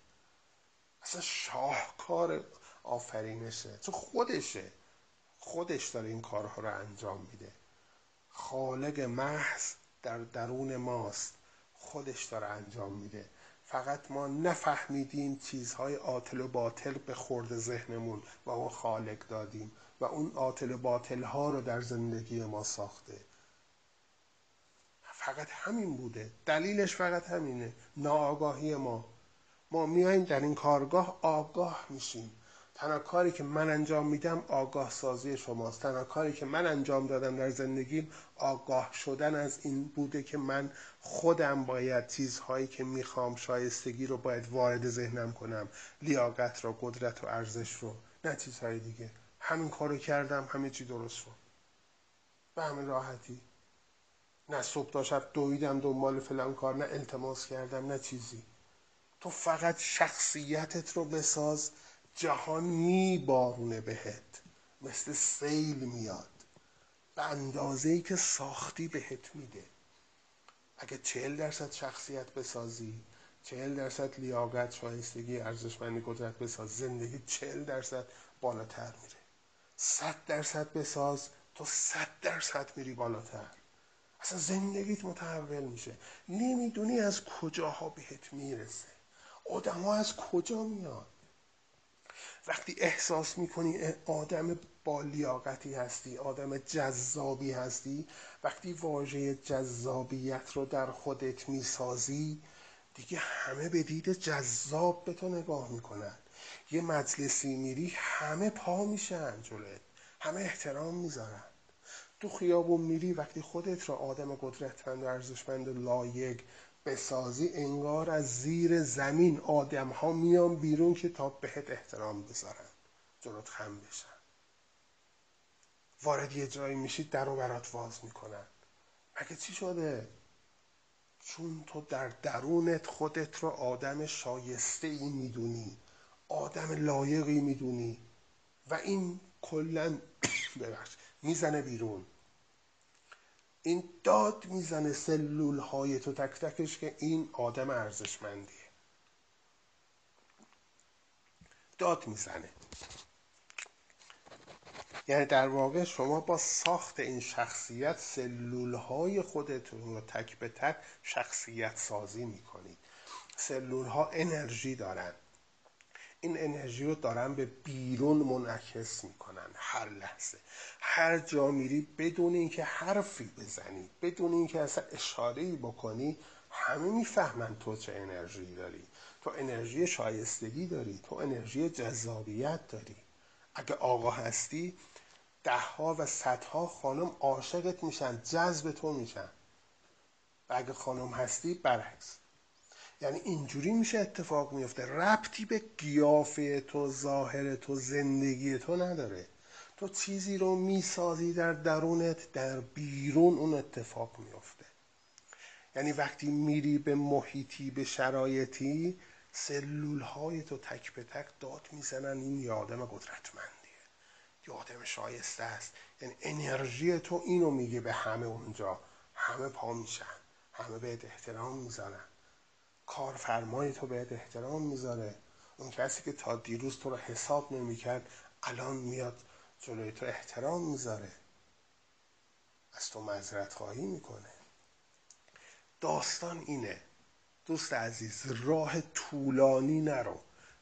اصلا شاهکار آفرینشه. چون خودشه. خودش داره این کارها رو انجام میده. خالق محض در درون ماست. خودش داره انجام میده. فقط ما نفهمیدیم چیزهای عاطل و باطل به خورد ذهنمون و اون خالق دادیم و اون عاطل و باطل ها رو در زندگی ما ساخته. فقط همین بوده. دلیلش فقط همینه. ناآگاهی ما. ما میایم در این کارگاه آگاه میشیم. تنها کاری که من انجام میدم آگاه سازی شماست. تنها کاری که من انجام دادم در زندگیم آگاه شدن از این بوده که من خودم باید چیزهایی که می‌خوام شایستگی رو باید وارد ذهنم کنم. لیاقت رو قدرت و ارزش رو. نه چیزهای دیگه. همین کارو کردم همه چی درست شد. به همین راحتی. نه صبح تا شب دویدم دنبال فلان کار نه التماس کردم نه چیزی. تو فقط شخصیتت رو بساز جهان میبارونه بهت. مثل سیل میاد. به اندازه ای که ساختی بهت میده. اگه چهل درصد شخصیت بسازی چهل درصد لیاقت شایستگی ارزشمندی قدرت بساز زندگی چهل درصد بالاتر میره. صد درصد بساز تو صد درصد میری بالاتر. اصلا زندگیت متحول میشه. نمی‌دونی از کجاها بهت می‌رسه. آدم ها از کجا میاد وقتی احساس می‌کنی آدم با لیاقتی هستی آدم جذابی هستی وقتی واژه جذابیت رو در خودت می‌سازی دیگه همه به دید جذاب به تو نگاه می‌کنن. یه مجلسی میری همه پا میشن جلوت. همه احترام می‌ذارن. تو خیابون میری وقتی خودت را آدم قدرتمند و ارزشمند و لایق بسازی انگار از زیر زمین آدم ها میان بیرون که تا بهت احترام بذارن جلوت خم بشن. وارد یه جایی میشی در و برات واز می‌کنن. مگه چی شده؟ چون تو در درونت خودت رو آدم شایسته ای می‌دونی آدم لایقی می‌دونی و این کلا <coughs> ببخش می‌زنه بیرون. این داد می‌زنه سلول های تو تک تکش که این آدم ارزشمندیه. داد می‌زنه. یعنی در واقع شما با ساخت این شخصیت سلول های خودتون رو تک به تک شخصیت سازی می‌کنید. سلول ها انرژی دارن. این انرژی رو دارن به بیرون منعکس می‌کنن هر لحظه. هر جا میری بدون اینکه حرفی بزنی بدون اینکه اصلا اشاره بکنی همه می‌فهمن تو چه انرژی داری. تو انرژی شایستگی داری تو انرژی جذابیت داری. اگه آقا هستی دهها و صدها خانم عاشقت میشن جذب تو میشن. و اگه خانم هستی برعکس. یعنی اینجوری میشه اتفاق میفته. ربطی به قیافه تو ظاهر تو زندگی تو نداره. تو چیزی رو می‌سازی در درونت در بیرون اون اتفاق میفته. یعنی وقتی میری به محیطی به شرایطی سلول های تو تک به تک داد می‌زنن. این یادم قدرتمندیه. یادم شایسته است. یعنی انرژی تو اینو میگه به همه اونجا. همه پا میشن. همه بهت احترام می‌زنن کارفرمای تو بهت احترام می‌ذاره. اون کسی که تا دیروز تو رو حساب نمی‌کرد الان میاد جلوی تو احترام می‌ذاره. از تو مذرت خواهی می‌کنه. داستان اینه. دوست عزیز راه طولانی نرو.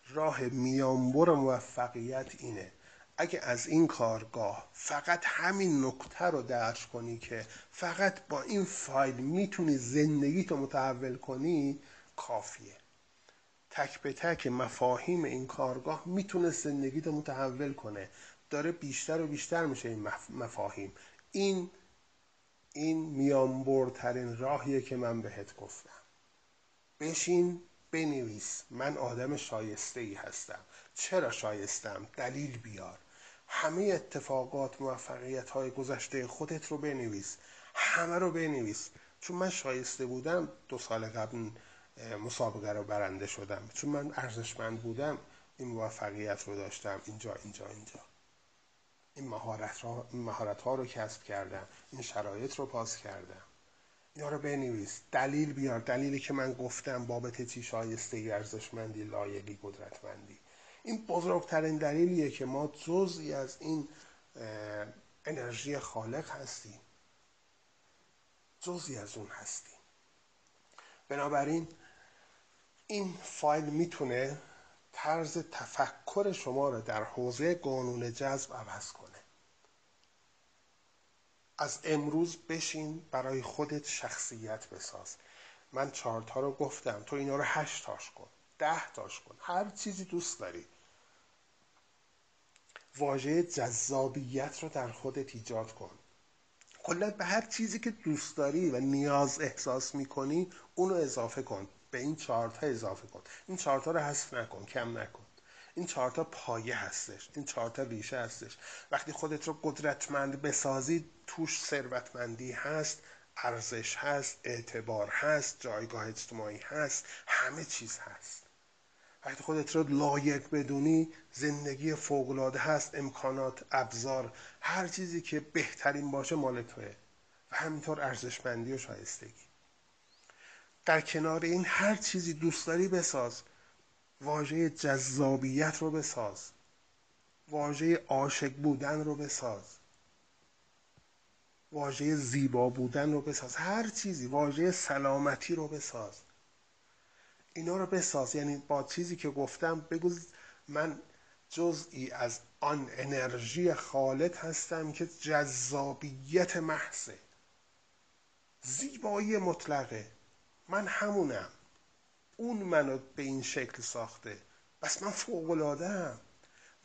راه میانبر موفقیت اینه. اگه از این کارگاه فقط همین نکته رو درک کنی که فقط با این فایل می‌تونی زندگی تو متحول کنی کافیه. تک به تک مفاهیم این کارگاه می‌تونه زندگی رو متحول کنه. داره بیشتر و بیشتر میشه این مفاهیم. این این میانبرترین راهیه که من بهت گفتم. بشین بنویس. من آدم شایسته ای هستم. چرا شایستم؟ دلیل بیار. همه اتفاقات موفقیت های گذشته خودت رو بنویس. همه رو بنویس. چون من شایسته بودم دو سال قبل مسابقه رو برنده شدم. چون من ارزشمند بودم این موفقیت رو داشتم. اینجا اینجا اینجا. این مهارت, این مهارت ها رو کسب کردم. این شرایط رو پاس کردم. اینا رو بنویس. دلیل بیار. دلیلی که من گفتم بابت چی شایسته ارزشمندی لایقی قدرتمندی. این بزرگترین دلیلیه که ما جزئی از این انرژی خالق هستیم. جزئی از اون هستیم. بنابراین این فایل می‌تونه طرز تفکر شما رو در حوزه قانون جذب عوض کنه. از امروز بشین برای خودت شخصیت بساز. من چهارتا رو گفتم تو اینا رو هشت تاش کن ده تاش کن هر چیزی دوست داری. واژه جذابیت رو در خودت ایجاد کن. کلا به هر چیزی که دوست داری و نیاز احساس می‌کنی اونو اضافه کن. به این چارت اضافه کن. این چارت رو حذف نکن کم نکن. این چارت پایه هستش این چارت ریشه هستش. وقتی خودت رو قدرتمند بسازی توش ثروتمندی هست ارزش هست اعتبار هست جایگاه اجتماعی هست همه چیز هست. وقتی خودت رو لایق بدونی زندگی فوقلاده هست امکانات ابزار هر چیزی که بهترین باشه مال توه. و همینطور ارزشمندی و شایستگی. در کنار این هر چیزی دوست داری بساز. واژه جذابیت رو بساز. واژه عاشق بودن رو بساز. واژه زیبا بودن رو بساز. هر چیزی واژه سلامتی رو بساز. اینا رو بساز. یعنی با چیزی که گفتم بگو من جزئی از آن انرژی خالد هستم که جذابیت محضه. زیبایی مطلقه. من همونم. اون منو به این شکل ساخته. بس من فوقلادم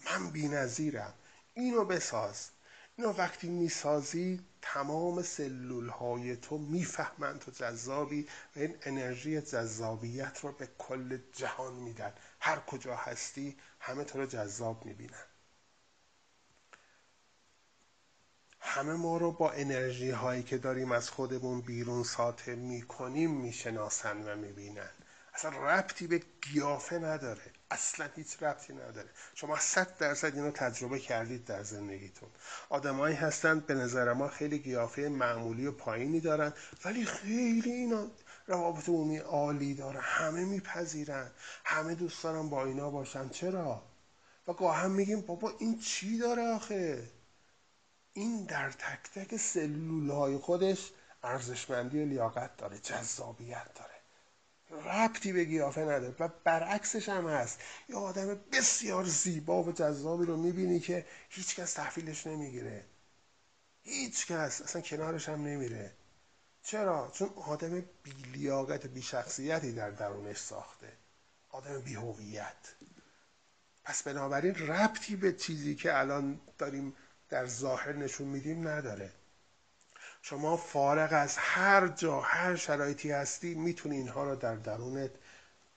من بی نظیرم اینو بساز. اینو وقتی می‌سازی تمام سلول های تو می‌فهمند تو جذابی و این انرژی جذابیت رو به کل جهان میدن. هر کجا هستی همه تو رو جذاب می‌بینن. همه ما رو با انرژی هایی که داریم از خودمون بیرون ساطع می‌کنیم می‌شناسن و می‌بینن. اصلا ربطی به گیافه نداره. اصلا هیچ ربطی نداره. شما صد درصد اینو تجربه کردید در زندگیتون. آدمایی هستند به نظر ما خیلی گیافه معمولی و پایینی دارن ولی خیلی اینا روابط عمومی عالی داره. همه میپذیرن. همه دوست دارن با اینا باشن. چرا؟ و گاه هم میگیم بابا این چی داره آخه؟ این در تک تک سلول های خودش ارزشمندی و لیاقت داره جذابیت داره. ربطی به گیافه نداره و برعکسش هم هست. یه آدم بسیار زیبا و جذابی رو می‌بینی که هیچکس تحویلش نمی‌گیره. هیچکس اصلا کنارش هم نمیره. چرا؟ چون آدم بی لیاقت بی شخصیتی در درونش ساخته. آدم بی هویت پس بنابراین ربطی به چیزی که الان داریم در ظاهر نشون میدیم نداره. شما فارغ از هر جا هر شرایطی هستی می‌تونی اینها رو در درونت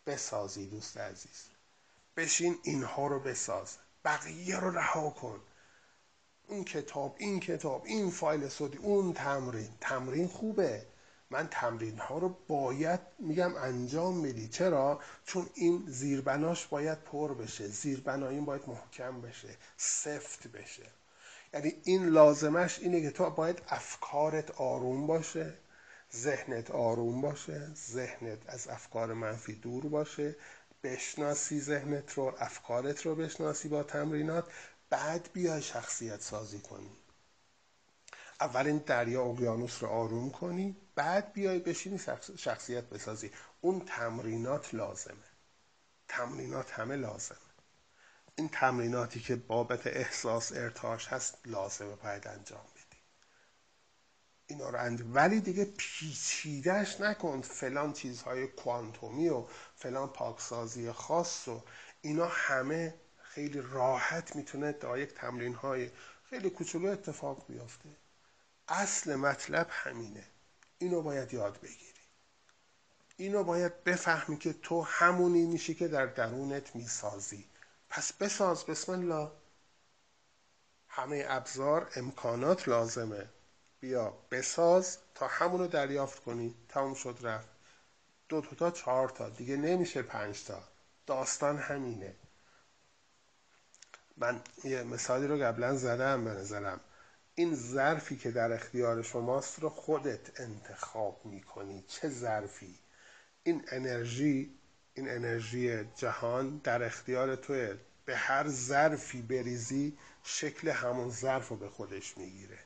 بسازی دوست عزیز. بشین اینها رو بساز. بقیه رو رها کن. اون کتاب این کتاب این فایل صوتی اون تمرین. تمرین خوبه. من تمرین ها رو باید میگم انجام میدی. چرا؟ چون این زیربناش باید پر بشه. زیربنایی باید محکم بشه. سفت بشه. یعنی این لازمش اینه که تو باید افکارت آروم باشه ذهنت آروم باشه ذهنت از افکار منفی دور باشه بشناسی ذهنت رو افکارت رو بشناسی با تمرینات بعد بیای شخصیت سازی کنی. اول این دریا اقیانوس رو آروم کنی بعد بیای بشینی شخصیت بسازی. اون تمرینات لازمه. تمرینات همه لازمه. این تمریناتی که بابت احساس ارتاش هست لازمه باید انجام بدی. اینا رو اند... ولی دیگه پیچیدش نکن. فلان چیزهای کوانتومی و فلان پاکسازی خاص و اینا همه خیلی راحت می‌تونه تا یک تمرین های خیلی کوچولو اتفاق بیفته. اصل مطلب همینه. اینو باید یاد بگیری. اینو باید بفهمی که تو همونی میشی که در درونت می‌سازی. پس بساز بسم الله. همه ابزار امکانات لازمه. بیا بساز تا همونو دریافت کنی. تموم شد رفت. دو تا چهار تا. دیگه نمیشه پنج تا. داستان همینه. من یه مثالی رو قبلا زدم به نظرم. این ظرفی که در اختیار شماست رو خودت انتخاب می‌کنی. چه ظرفی؟ این انرژی این انرژی جهان در اختیار توه. به هر ظرفی بریزی شکل همون ظرف رو به خودش می‌گیره.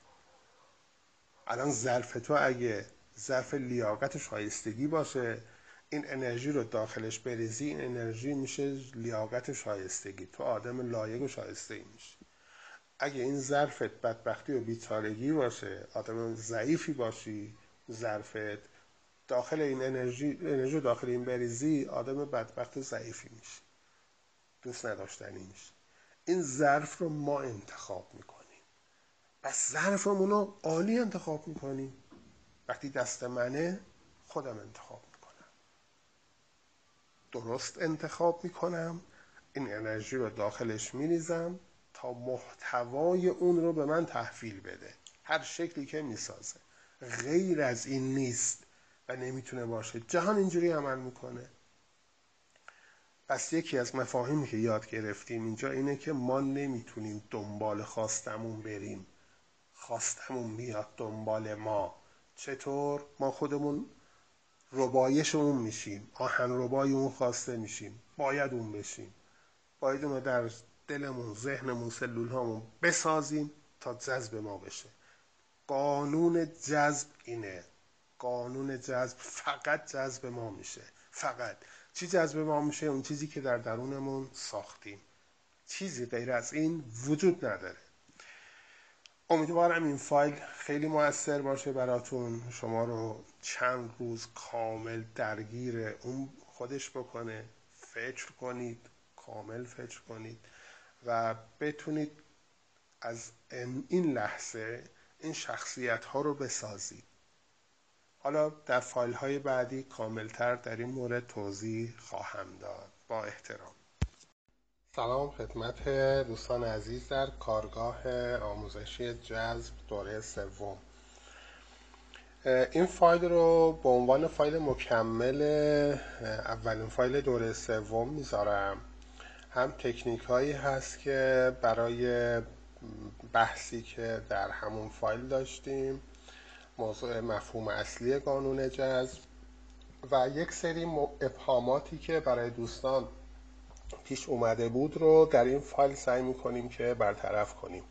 الان ظرف تو اگه ظرف لیاقت شایستگی باشه این انرژی رو داخلش بریزی این انرژی میشه لیاقت شایستگی تو آدم لایق و شایسته ای میشه. اگه این ظرفت بدبختی و بیچارگی باشه آدم ضعیفی باشی ظرفت داخل این انرژی انرژی داخل این بریزی آدم بدبخت ضعیفی میشه. دوست نداشتنی میشه. این ظرف رو ما انتخاب می‌کنیم. پس ظرفمون رو عالی انتخاب می‌کنیم. وقتی دست منه خودم انتخاب می‌کنم. درست انتخاب می‌کنم. این انرژی رو داخلش میریزم تا محتوای اون رو به من تحویل بده. هر شکلی که می‌سازه. غیر از این نیست. نمی‌تونه باشه. جهان اینجوری عمل می‌کنه. پس یکی از مفاهیمی که یاد گرفتیم اینجا اینه که ما نمی‌تونیم دنبال خواستمون بریم. خواستمون میاد دنبال ما. چطور؟ ما خودمون ربایشمون میشیم. آهن ربای اون خواسته میشیم. باید اون بشیم. باید اون در دلمون ذهنمون سلول هامون بسازیم تا جذب ما بشه. قانون جذب اینه. قانون جذب فقط جذب ما میشه. فقط. چی جذب ما میشه؟ اون چیزی که در درونمون ساختیم. چیزی غیر از این وجود نداره. امیدوارم این فایل خیلی موثر باشه براتون. شما رو چند روز کامل درگیر اون خودش بکنه. فکر کنید کامل فکر کنید و بتونید از این لحظه این شخصیت ها رو بسازید. حالا در فایل های بعدی کاملتر در این مورد توضیح خواهم داد. با احترام. سلام خدمت دوستان عزیز در کارگاه آموزشی جذب دوره سوم. این فایل رو به عنوان فایل مکمل اولین فایل دوره سوم می‌ذارم. هم تکنیک هایی هست که برای بحثی که در همون فایل داشتیم موضوع مفهوم اصلی قانون جذب و یک سری ابهاماتی که برای دوستان پیش اومده بود رو در این فایل سعی می‌کنیم که برطرف کنیم.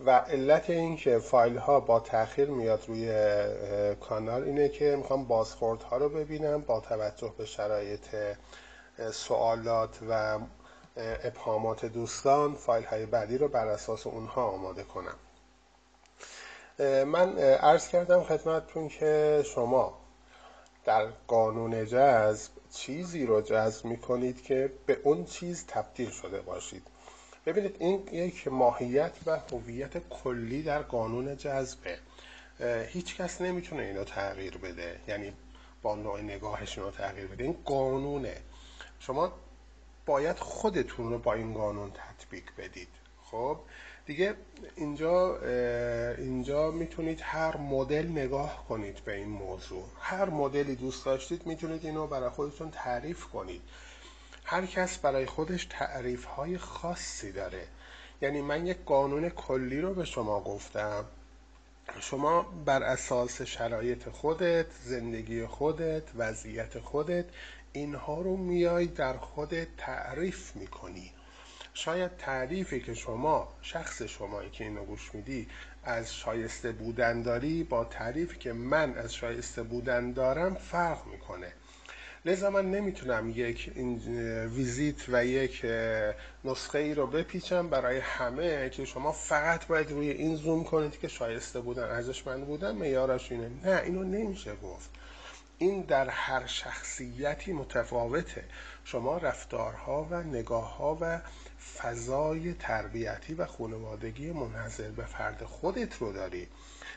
و علت این که فایل ها با تاخیر میاد روی کانال اینه که می‌خوام بازخورد ها رو ببینم با توجه به شرایط سوالات و ابهامات دوستان فایل های بعدی رو بر اساس اونها آماده کنم. من عرض کردم خدمتتون که شما در قانون جذب چیزی رو جذب می‌کنید که به اون چیز تبدیل شده باشید. ببینید این یک ماهیت و هویت کلی در قانون جذبه. هیچ کس نمی‌تونه اینو تغییر بده. یعنی با نوع نگاهش اینو تغییر بده. این قانونه. شما باید خودتون رو با این قانون تطبیق بدید. خب؟ دیگه اینجا اینجا می‌تونید هر مدل نگاه کنید به این موضوع. هر مدلی دوست داشتید می‌تونید اینو برای خودتون تعریف کنید. هر کس برای خودش تعریف های خاصی داره. یعنی من یک قانون کلی رو به شما گفتم. شما بر اساس شرایط خودت زندگی خودت وضعیت خودت اینها رو میای در خودت تعریف می‌کنی. شاید تعریفی که شما شخص شمایی که اینو گوش میدی از شایسته بودن داری با تعریفی که من از شایسته بودن دارم فرق می‌کنه. لذا من نمی‌تونم یک ویزیت و یک نسخه ای رو بپیچم برای همه که شما فقط باید روی این زوم کنید که شایسته بودن ارزشمند بودن میارش اینه. نه اینو نمیشه گفت. این در هر شخصیتی متفاوته. شما رفتارها و نگاهها و فضای تربیتی و خانوادگی منحصر به فرد خودت رو داری.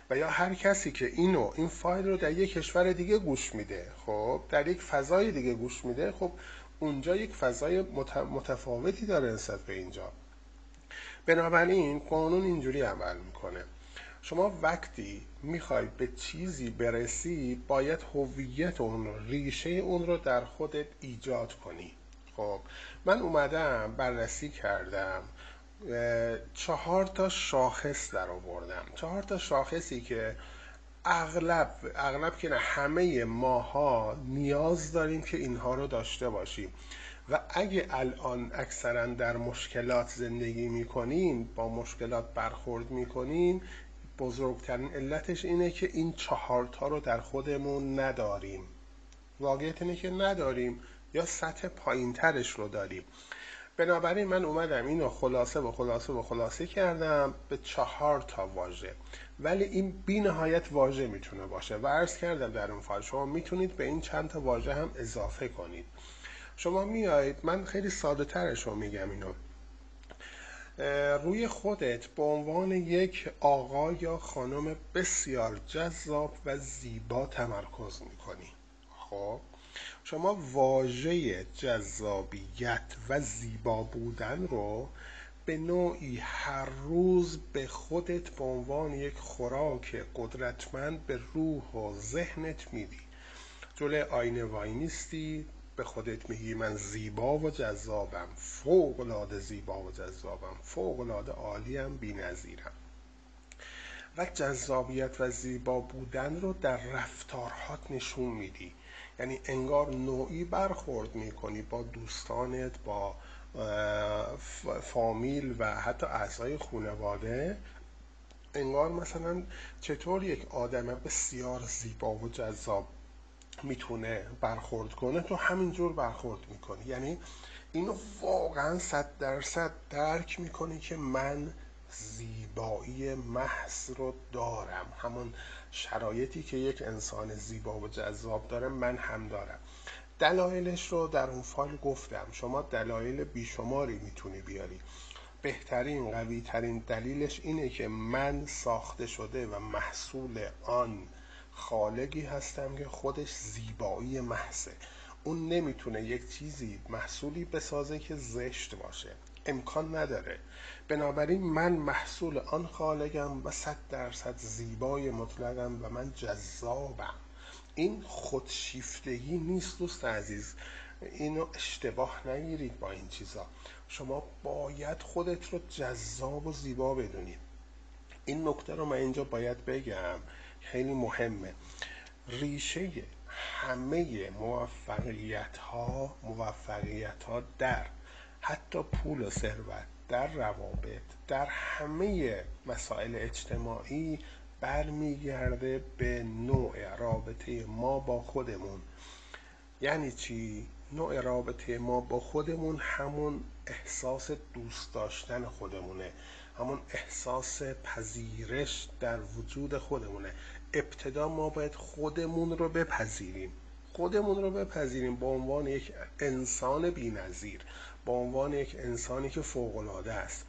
و یا هر کسی که اینو این فایل رو در یک کشور دیگه گوش میده خب در یک فضای دیگه گوش میده خب اونجا یک فضای متفاوتی داره نسبت به اینجا. بنابراین قانون اینجوری عمل می‌کنه. شما وقتی می‌خوای به چیزی برسی باید هویت اون رو ریشه اون رو در خودت ایجاد کنی. خب من اومدم بررسی کردم چهار تا شاخص در آوردم. چهار تا شاخصی که اغلب اغلب که نه همه ماها نیاز داریم که اینها رو داشته باشیم. و اگه الان اکثرا در مشکلات زندگی می‌کنیم با مشکلات برخورد می‌کنیم بزرگترین علتش اینه که این چهارتا رو در خودمون نداریم. واقعیت اینه که نداریم. یا سطح پایین ترش رو داریم. بنابراین من اومدم اینو خلاصه و خلاصه و خلاصه کردم به چهار تا واژه. ولی این بی نهایت واژه می‌تونه باشه و عرض کردم در اون فایل شما می‌تونید به این چند تا واژه هم اضافه کنید. شما میایید من خیلی ساده ترش رو میگم اینو. روی خودت به عنوان یک آقا یا خانم بسیار جذاب و زیبا تمرکز می‌کنی. خب؟ شما واژه جذابیت و زیبا بودن رو به نوعی هر روز به خودت به عنوان یک خوراک قدرتمند به روح و ذهنت میدی. جلوی آینه وای نیستی به خودت میگی من زیبا و جذابم فوق العاده زیبا و جذابم فوق العاده عالیم بی‌نظیرم. و جذابیت و زیبا بودن رو در رفتارهات نشون میدی. یعنی انگار نوعی برخورد می‌کنی با دوستانت با فامیل و حتی اعضای خانواده. انگار مثلا چطور یک آدم بسیار زیبا و جذاب می‌تونه برخورد کنه؟ تو همینجور برخورد می‌کنی. یعنی اینو واقعا صد درصد درک می‌کنی که من زیبایی محض رو دارم. همون شرایطی که یک انسان زیبا و جذاب داره من هم دارم. دلایلش رو در اون فایل گفتم. شما دلایل بیشماری می‌تونی بیاری. بهترین قوی ترین دلیلش اینه که من ساخته شده و محصول آن خالقی هستم که خودش زیبایی محضه. اون نمی‌تونه یک چیزی محصولی بسازه که زشت باشه. امکان نداره. بنابراین من محصول آن خالقم و صد درصد زیبای مطلقم و من جذابم. این خودشیفتگی نیست دوست عزیز. اینو اشتباه نگیرید با این چیزا. شما باید خودت رو جذاب و زیبا بدونید این نکته رو من اینجا باید بگم. خیلی مهمه. ریشه همه موفقیت ها موفقیت ها در. حتی پول و ثروت در روابط در همه مسائل اجتماعی برمیگرده به نوع رابطه ما با خودمون. یعنی چی؟ نوع رابطه ما با خودمون همون احساس دوست داشتن خودمونه. همون احساس پذیرش در وجود خودمونه. ابتدا ما باید خودمون رو بپذیریم. خودمون رو بپذیریم به عنوان یک انسان بینظیر. به عنوان یک انسانی که فوقالعاده است.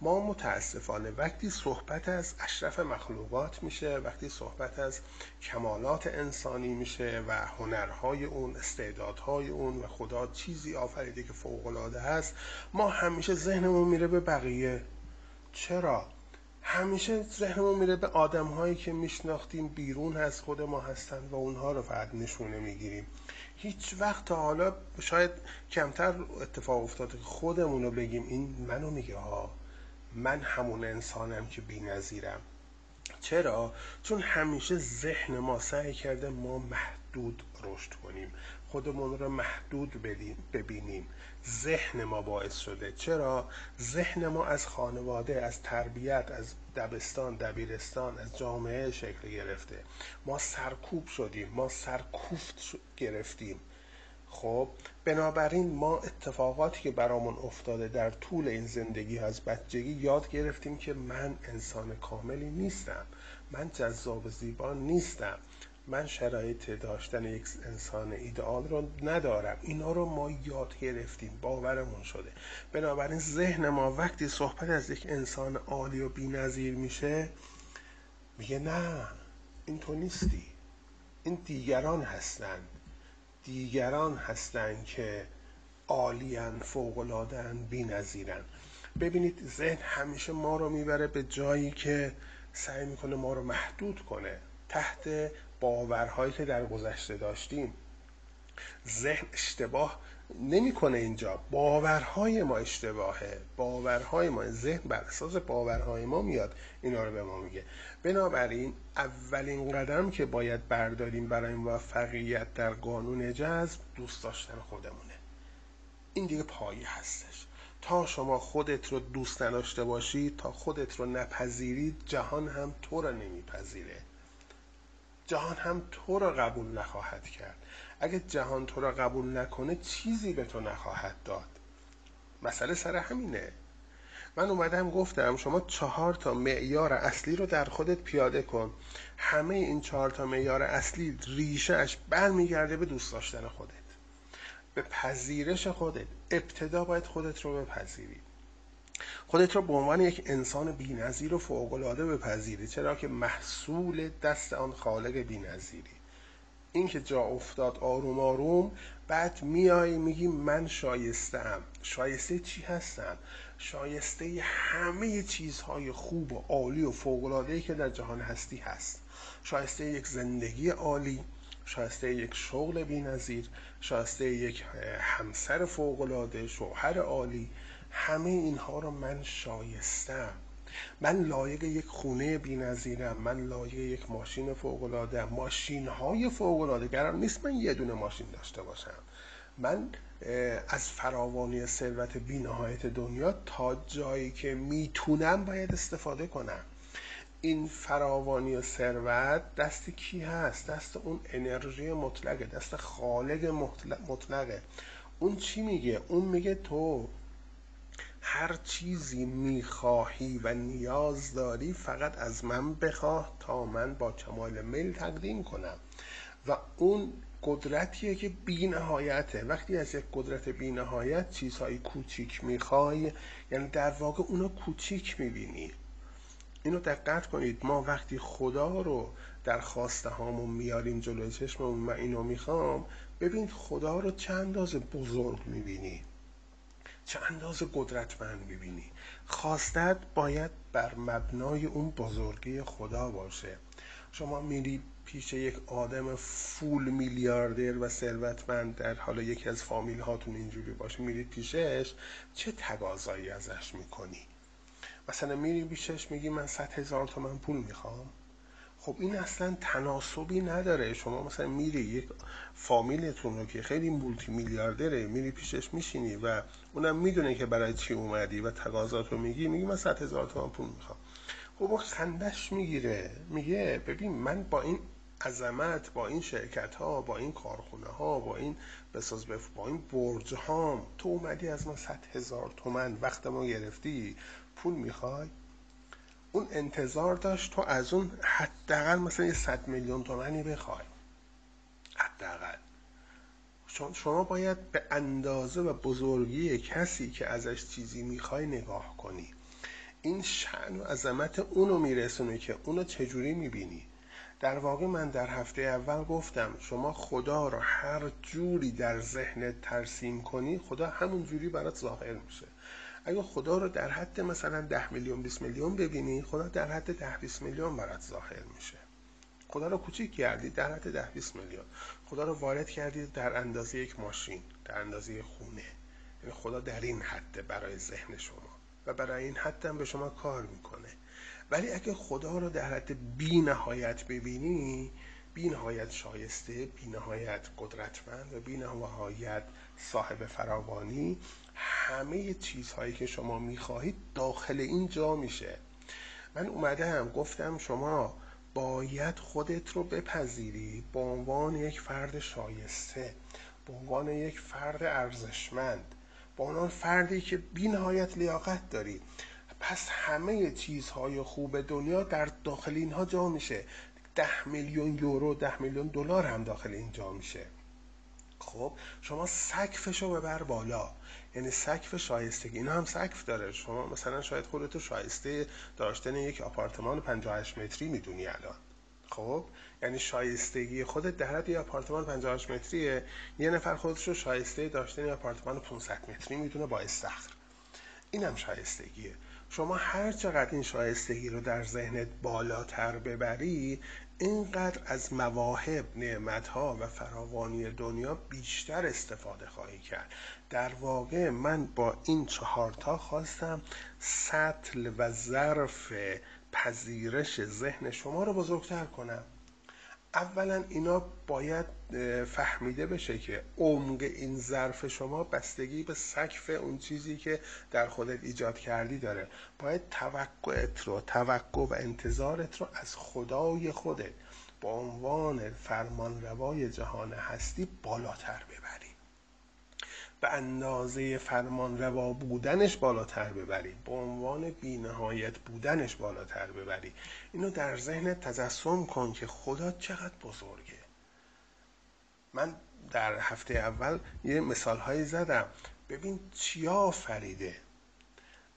ما متاسفانه وقتی صحبت از اشرف مخلوقات میشه وقتی صحبت از کمالات انسانی میشه و هنرهای اون استعدادهای اون و خدا چیزی آفریده که فوقالعاده هست ما همیشه ذهنمون میره به بقیه. چرا؟ همیشه ذهنمون میره به آدم هایی که میشناختیم بیرون از خود ما هستند و اونها رو فقط نشونه می‌گیریم. هیچ وقت تا حالا شاید کمتر اتفاق افتاده که خودمون بگیم این منو میگه ها من همون انسانم که بی نظیرم. چرا؟ چون همیشه ذهن ما سعی کرده ما محدود رشد کنیم خودمون رو محدود ببینیم. ذهن ما باعث شده. چرا؟ ذهن ما از خانواده از تربیت از دبستان دبیرستان از جامعه شکل گرفته. ما سرکوب شدیم. ما سرکوفت گرفتیم. خب بنابراین ما اتفاقاتی که برامون افتاده در طول این زندگی از بچگی یاد گرفتیم که من انسان کاملی نیستم. من جذاب زیبا نیستم. من شرایط داشتن یک انسان ایدئال رو ندارم. اینا رو ما یاد گرفتیم. باورمون شده. بنابراین ذهن ما وقتی صحبت از یک انسان عالی و بینظیر میشه میگه نه این تو نیستی. این دیگران هستند دیگران هستند که عالیان فوقلادن بی نظیرن ببینید ذهن همیشه ما رو می‌بره به جایی که سعی می‌کنه ما رو محدود کنه. تحت باورهایی که در گذشته داشتیم. ذهن اشتباه نمی‌کنه اینجا. باورهای ما اشتباهه. باورهای ما ذهن بر اساس باورهای ما میاد. اینا رو به ما میگه. بنابراین اولین قدم که باید برداریم برای موفقیت در قانون جذب دوست داشتن خودمونه. این دیگه پایه هستش. تا شما خودت رو دوست نداشته باشی تا خودت رو نپذیرید جهان هم تو رو نمیپذیره. جهان هم تو را قبول نخواهد کرد. اگه جهان تو را قبول نکنه چیزی به تو نخواهد داد. مسئله سر همینه. من اومدم گفتم شما چهار تا معیار اصلی رو در خودت پیاده کن. همه این چهار تا معیار اصلی ریشهش برمیگرده به دوست داشتن خودت. به پذیرش خودت. ابتدا باید خودت رو بپذیری. خودت را به عنوان یک انسان بینظیر و فوقالعاده بپذیری چرا که محصول دست آن خالق بینظیری. این که جا افتاد آروم آروم بعد میای میگی من شایستم شایسته چی هستم؟ شایسته همه چیزهای خوب و عالی و فوقالعاده‌ای که در جهان هستی هست. شایسته یک زندگی عالی شایسته یک شغل بینظیر شایسته یک همسر فوقالعاده شوهر عالی همه اینها رو من شایستم. من لایق یک خونه نظیرم من لایق یک ماشین فوقلاده ماشین های فوقلاده قرار نیست من یه دونه ماشین داشته باشم. من از فراوانی ثروت بینهایت دنیا تا جایی که می‌تونم باید استفاده کنم. این فراوانی و ثروت دست کی هست؟ دست اون انرژی مطلقه دست خالق مطلقه. اون چی میگه؟ اون میگه تو هر چیزی می‌خواهی و نیاز داری فقط از من بخواه تا من با کمال میل تقدیم کنم. و اون قدرتیه که بی نهایته وقتی از یک قدرت بی نهایت چیزهای کوچیک می‌خوای یعنی در واقع اونو کوچیک می‌بینی. اینو دقت کنید. ما وقتی خدا رو در خواسته هامون میاریم جلوی چشممون من اینو می‌خوام ببین خدا رو چند اندازه بزرگ می‌بینی. چه اندازه قدرتمند می‌بینی؟ خواستت باید بر مبنای اون بزرگی خدا باشه. شما میری پیش یک آدم فول میلیاردر و ثروتمند در حالا یکی از فامیل هاتون اینجوری باشه میرید پیشش چه تقاضایی ازش می‌کنی؟ مثلا میری پیشش میگی من صد هزار تومن پول می‌خوام. خب این اصلا تناسبی نداره. شما مثلا میری یک فامیلتون رو که خیلی مولتی میلیاردره میری پیشش میشینی و اونم می‌دونه که برای چی اومدی و تقاضات رو میگی میگی من صد هزار تومن پول می‌خوام. خب اون خندش می‌گیره. میگه ببین من با این عظمت با این شرکت ها با این کارخونه ها با این بساز بف... با این برج ها تو اومدی از من صد هزار تومن وقت ما گرفتی پول می‌خوای؟ اون انتظار داشت تو از اون حداقل مثلا یه صد میلیون تومنی بخوای. حداقل. شما باید به اندازه و بزرگی کسی که ازش چیزی می‌خوای نگاه کنی. این شعن و عظمت اونو میرسونه که اونو چجوری می‌بینی. در واقع من در هفته اول گفتم شما خدا رو هر جوری در ذهنت ترسیم کنی خدا همون جوری برات ظاهر میشه. اگه خدا رو در حد مثلا ده میلیون 20 میلیون ببینی خدا در حد ده 20 میلیون برات ظاهر میشه. خدا رو کوچیک کردی در حد ده 20 میلیون. خدا رو وارد کردی در اندازه یک ماشین در اندازه خونه. یعنی خدا در این حد برای ذهن شما. و برای این حد هم به شما کار می‌کنه. ولی اگه خدا رو در حد بی نهایت ببینی بی نهایت شایسته بی نهایت قدرتمند و بی نهایت صاحب فراوانی همه چیزهایی که شما می‌خواهید داخل این جا میشه. من اومدم گفتم شما باید خودت رو بپذیری به عنوان یک فرد شایسته به عنوان یک فرد ارزشمند به عنوان فردی که بی نهایت لیاقت داری. پس همه چیزهای خوب دنیا در داخل اینها جا میشه. ده میلیون یورو ده میلیون دلار هم داخل اینجا میشه. خب شما سقفش رو ببر بالا. یعنی سقف شایستگی. اینا هم سقف داره. شما مثلا شاید خودتو شایسته داشتن یک آپارتمان 58 متری می‌دونی الان. خب؟ یعنی شایستگی خودت در حد آپارتمان 58 متریه. یه نفر خودش رو شایسته داشتن آپارتمان 500 متری می‌دونه با استخر. اینم شایستگیه. شما هر چقدر این شایستگی رو در ذهنت بالاتر ببری اینقدر از مواهب نعمتها و فراوانی دنیا بیشتر استفاده خواهی کرد. در واقع من با این چهارتا خواستم سطل و ظرف پذیرش ذهن شما رو بزرگتر کنم. اولا اینا باید فهمیده بشه که عمق این ظرف شما بستگی به سقف اون چیزی که در خودت ایجاد کردی داره. باید توقعت رو توقع و انتظارت رو از خدای خودت به عنوان فرمان روای جهان هستی بالاتر ببری. به اندازه فرمان روا بودنش بالاتر ببری. به عنوان بینهایت بودنش بالاتر ببری. اینو در ذهن تجسم کن که خدا چقدر بزرگه. من در هفته اول یه مثال هایی زدم. ببین چیا فریده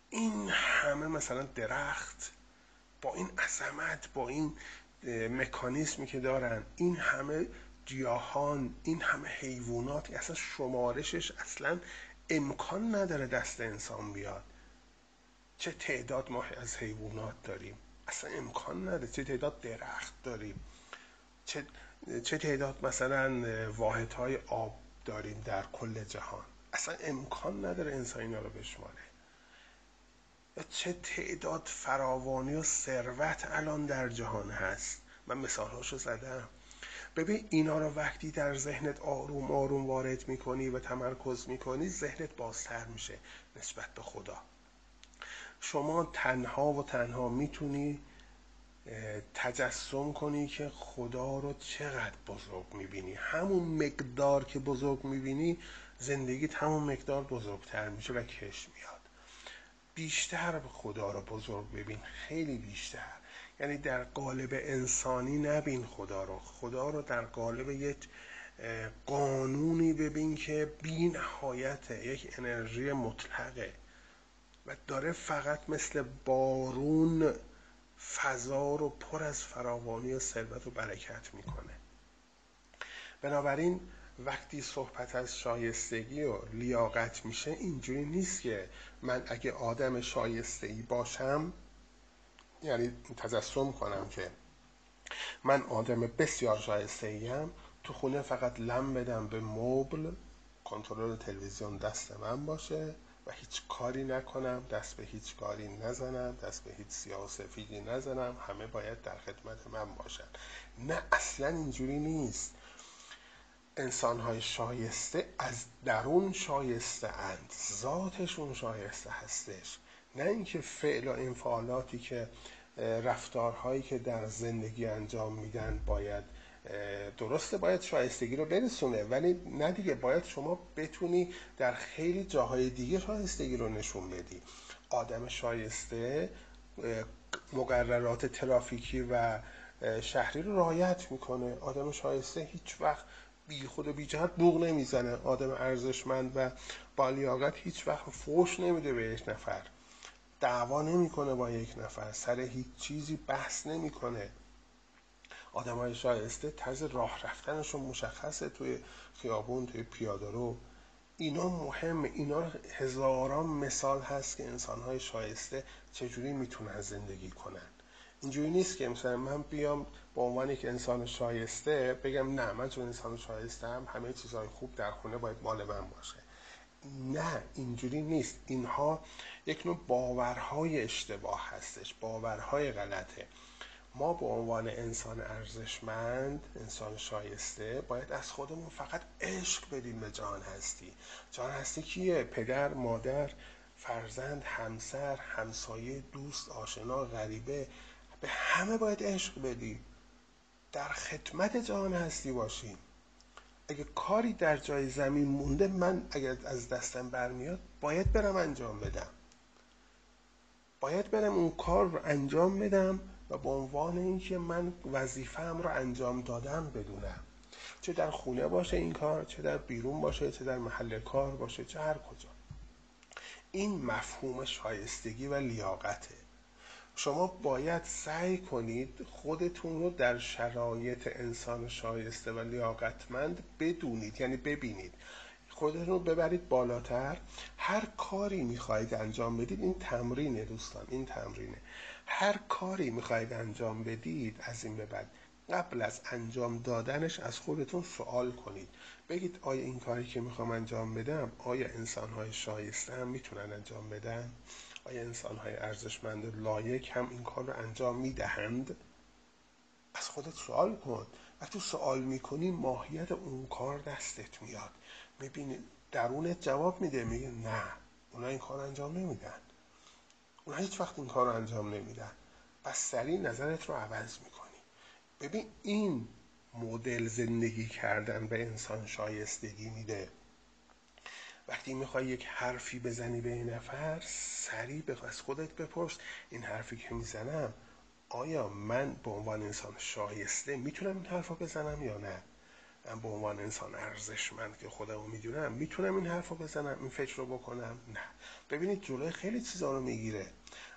این همه مثلا درخت با این عظمت با این مکانیسمی که دارن این همه گیاهان این همه حیوانات اصلا شمارشش اصلا امکان نداره دست انسان بیاد. چه تعداد ما از حیوانات داریم؟ اصلا امکان نداره. چه تعداد درخت داریم؟ چه, چه تعداد مثلا واحدهای آب داریم در کل جهان؟ اصلا امکان نداره انسان اینا رو بشماره. چه تعداد فراوانی و ثروت الان در جهان هست؟ من مثال هاشو زدم. ببین اینا رو وقتی در ذهنت آروم آروم وارد می‌کنی و تمرکز می‌کنی ذهنت بازتر میشه نسبت به خدا. شما تنها و تنها می‌تونی تجسم کنی که خدا رو چقدر بزرگ می‌بینی. همون مقدار که بزرگ می‌بینی زندگیت همون مقدار بزرگتر میشه و کش میاد. بیشتر خدا رو بزرگ ببین خیلی بیشتر. یعنی در قالب انسانی نبین خدا رو. خدا رو در قالب یک قانونی ببین که بی نهایت یک انرژی مطلقه و داره فقط مثل بارون فضا رو پر از فراوانی و ثروت و برکت می‌کنه. بنابراین وقتی صحبت از شایستگی و لیاقت میشه اینجوری نیست که من اگه آدم شایسته ای باشم یعنی تجسم کنم که من آدم بسیار شایسته ایم تو خونه فقط لم بدم به مبل کنترل تلویزیون دست من باشه و هیچ کاری نکنم دست به هیچ کاری نزنم دست به هیچ سیاه سفیدی نزنم همه باید در خدمت من باشن. نه اصلا اینجوری نیست. انسان های شایسته از درون شایسته اند ذاتشون شایسته هستش. نه اینکه فعل و انفعالاتی که رفتارهایی که در زندگی انجام میدن باید درسته باید شایستگی رو برسونه ولی نه دیگه باید شما بتونی در خیلی جاهای دیگه شایستگی رو نشون بدی. آدم شایسته مقررات ترافیکی و شهری رو رعایت می‌کنه. آدم شایسته هیچ وقت بی خود و بی جهت بوغ نمی‌زنه. آدم ارزشمند و با لیاقت هیچ وقت فوش نمیده به یک نفر. دعوا نمی‌کنه با یک نفر. سر هیچ چیزی بحث نمی‌کنه. آدم های شایسته طرز راه رفتنشون مشخصه توی خیابون توی پیاده رو. اینا مهمه اینا هزاران مثال هست که انسان های شایسته چجوری می‌تونن زندگی کنن. اینجوری نیست که مثلا من بیام با عنوان که انسان شایسته بگم نه من چون انسان شایسته هم همه چیزهای خوب در خونه باید مال من باشه. نه اینجوری نیست. اینها یک نوع باورهای اشتباه هستش باورهای غلطه. ما به عنوان انسان ارزشمند انسان شایسته باید از خودمون فقط عشق بدیم به جان هستی. جان هستی کیه؟ پدر مادر فرزند همسر همسایه دوست آشنا غریبه. به همه باید عشق بدیم. در خدمت جهان هستی باشیم. اگه کاری در جای زمین مونده من اگر از دستم برمیاد باید برم انجام بدم. باید برم اون کار رو انجام بدم و به عنوان اینکه من وظیفه‌ام رو انجام دادم بدونم. چه در خونه باشه این کار چه در بیرون باشه چه در محل کار باشه چه هر کجا. این مفهوم شایستگی و لیاقته. شما باید سعی کنید خودتون رو در شرایط انسان شایسته و لیاقتمند بدونید یعنی ببینید. خودتون رو ببرید بالاتر. هر کاری می‌خواهید انجام بدید این تمرینه دوستان این تمرینه. هر کاری می‌خواهید انجام بدید از این به بعد قبل از انجام دادنش از خودتون سوال کنید. بگید آیا این کاری که می‌خوام انجام بدم آیا انسانهای شایسته هم می‌تونن انجام بدن؟ آیا انسان های ارزشمند لایک هم این کار رو انجام می‌دهند؟ از خودت سوال کن. و تو سوال می‌کنی ماهیت اون کار دستت میاد. می‌بینی درونت جواب میده. میگه نه اونا این کار انجام نمیدن. اونا هیچ وقت این کار رو انجام نمیدن. پس سریع نظرت رو عوض می‌کنی. ببین این مدل زندگی کردن به انسان شایستگی میده. وقتی می‌خوای یک حرفی بزنی به این نفر سریع از خودت بپرس این حرفی که می‌زنم آیا من به عنوان انسان شایسته می‌تونم این حرف بزنم یا نه؟ من به عنوان انسان ارزشمند که خودم رو می‌دونم می‌تونم این حرف بزنم این فکر رو بکنم؟ نه. ببینید جلوی خیلی چیزا رو می‌گیره.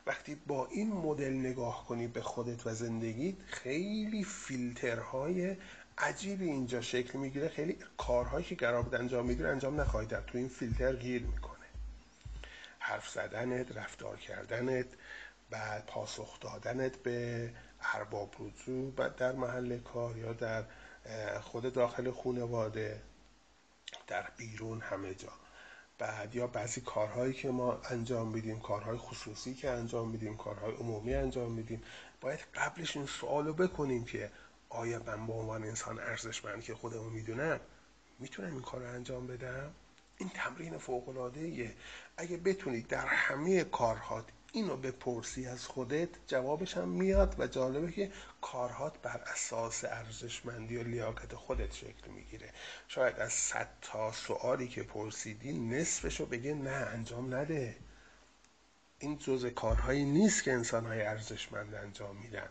وقتی با این مدل نگاه کنی به خودت و زندگیت خیلی فیلترهای عجیبی اینجا شکل می‌گیره. خیلی کارهایی که قرار انجام می‌گیره انجام نخواهید در تو این فیلتر گیر می‌کنه. حرف زدنت رفتار کردنت بعد پاسخ دادنت به ارباب رجوع در محل کار یا در خود داخل خانواده در بیرون همه جا. بعد یا بعضی کارهایی که ما انجام میدیم کارهای خصوصی که انجام میدیم کارهای عمومی انجام میدیم باید قبلش این سوال رو بکنیم که آیا من به عنوان انسان ارزشمند که خودمو می‌دونم می‌تونم این کار رو انجام بدم؟ این تمرین فوق العاده اگه بتونید در همه کارهات اینو بپرسی از خودت جوابش هم میاد و جالبه که کارهات بر اساس ارزشمندی و لیاقت خودت شکل می‌گیره. شاید از صد تا سوالی که پرسیدی نصفشو بگه نه انجام نده. این جزء کارهایی نیست که انسانهای ارزشمند انجام میدن.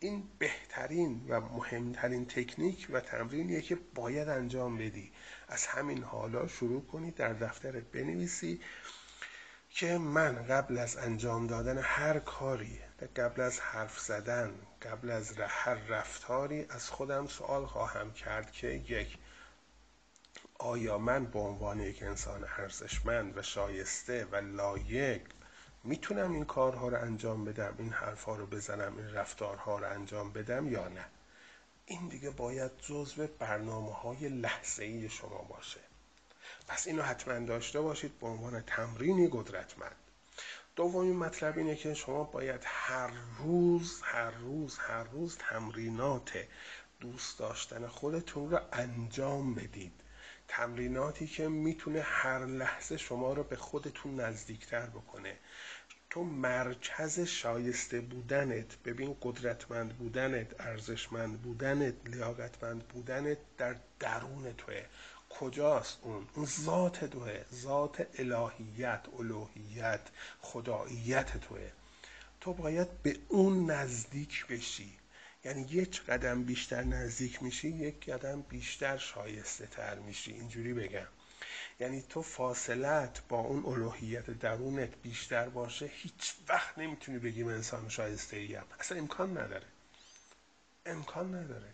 این بهترین و مهمترین تکنیک و تمرینیه که باید انجام بدی. از همین حالا شروع کنی در دفترت بنویسی که من قبل از انجام دادن هر کاری قبل از حرف زدن قبل از هر رفتاری از خودم سوال خواهم کرد که یک آیا من به عنوان یک انسان ارزشمند و شایسته و لایق می‌تونم این کارها رو انجام بدم این حرفها رو بزنم این رفتارها رو انجام بدم یا نه؟ این دیگه باید جزو برنامه های لحظه ای شما باشه. پس اینو حتما داشته باشید به عنوان تمرینی قدرتمند. دومین مطلب اینه که شما باید هر روز هر روز هر روز تمرینات دوست داشتن خودتون رو انجام بدید. تمریناتی که می‌تونه هر لحظه شما رو به خودتون نزدیکتر بکنه. تو مرکز شایسته بودنت ببین قدرتمند بودنت ارزشمند بودنت لیاقتمند بودنت در درون توه. کجاست اون؟ اون ذات توه. ذات الهیت الوهیت خداییت توه. تو باید به اون نزدیک بشی. یعنی یک قدم بیشتر نزدیک میشی یک قدم بیشتر شایسته تر میشی. اینجوری بگم. یعنی تو فاصلت با اون الوهیت درونت بیشتر باشه هیچ وقت نمی‌تونی بگیم انسان شایسته ایم اصلا امکان نداره. امکان نداره.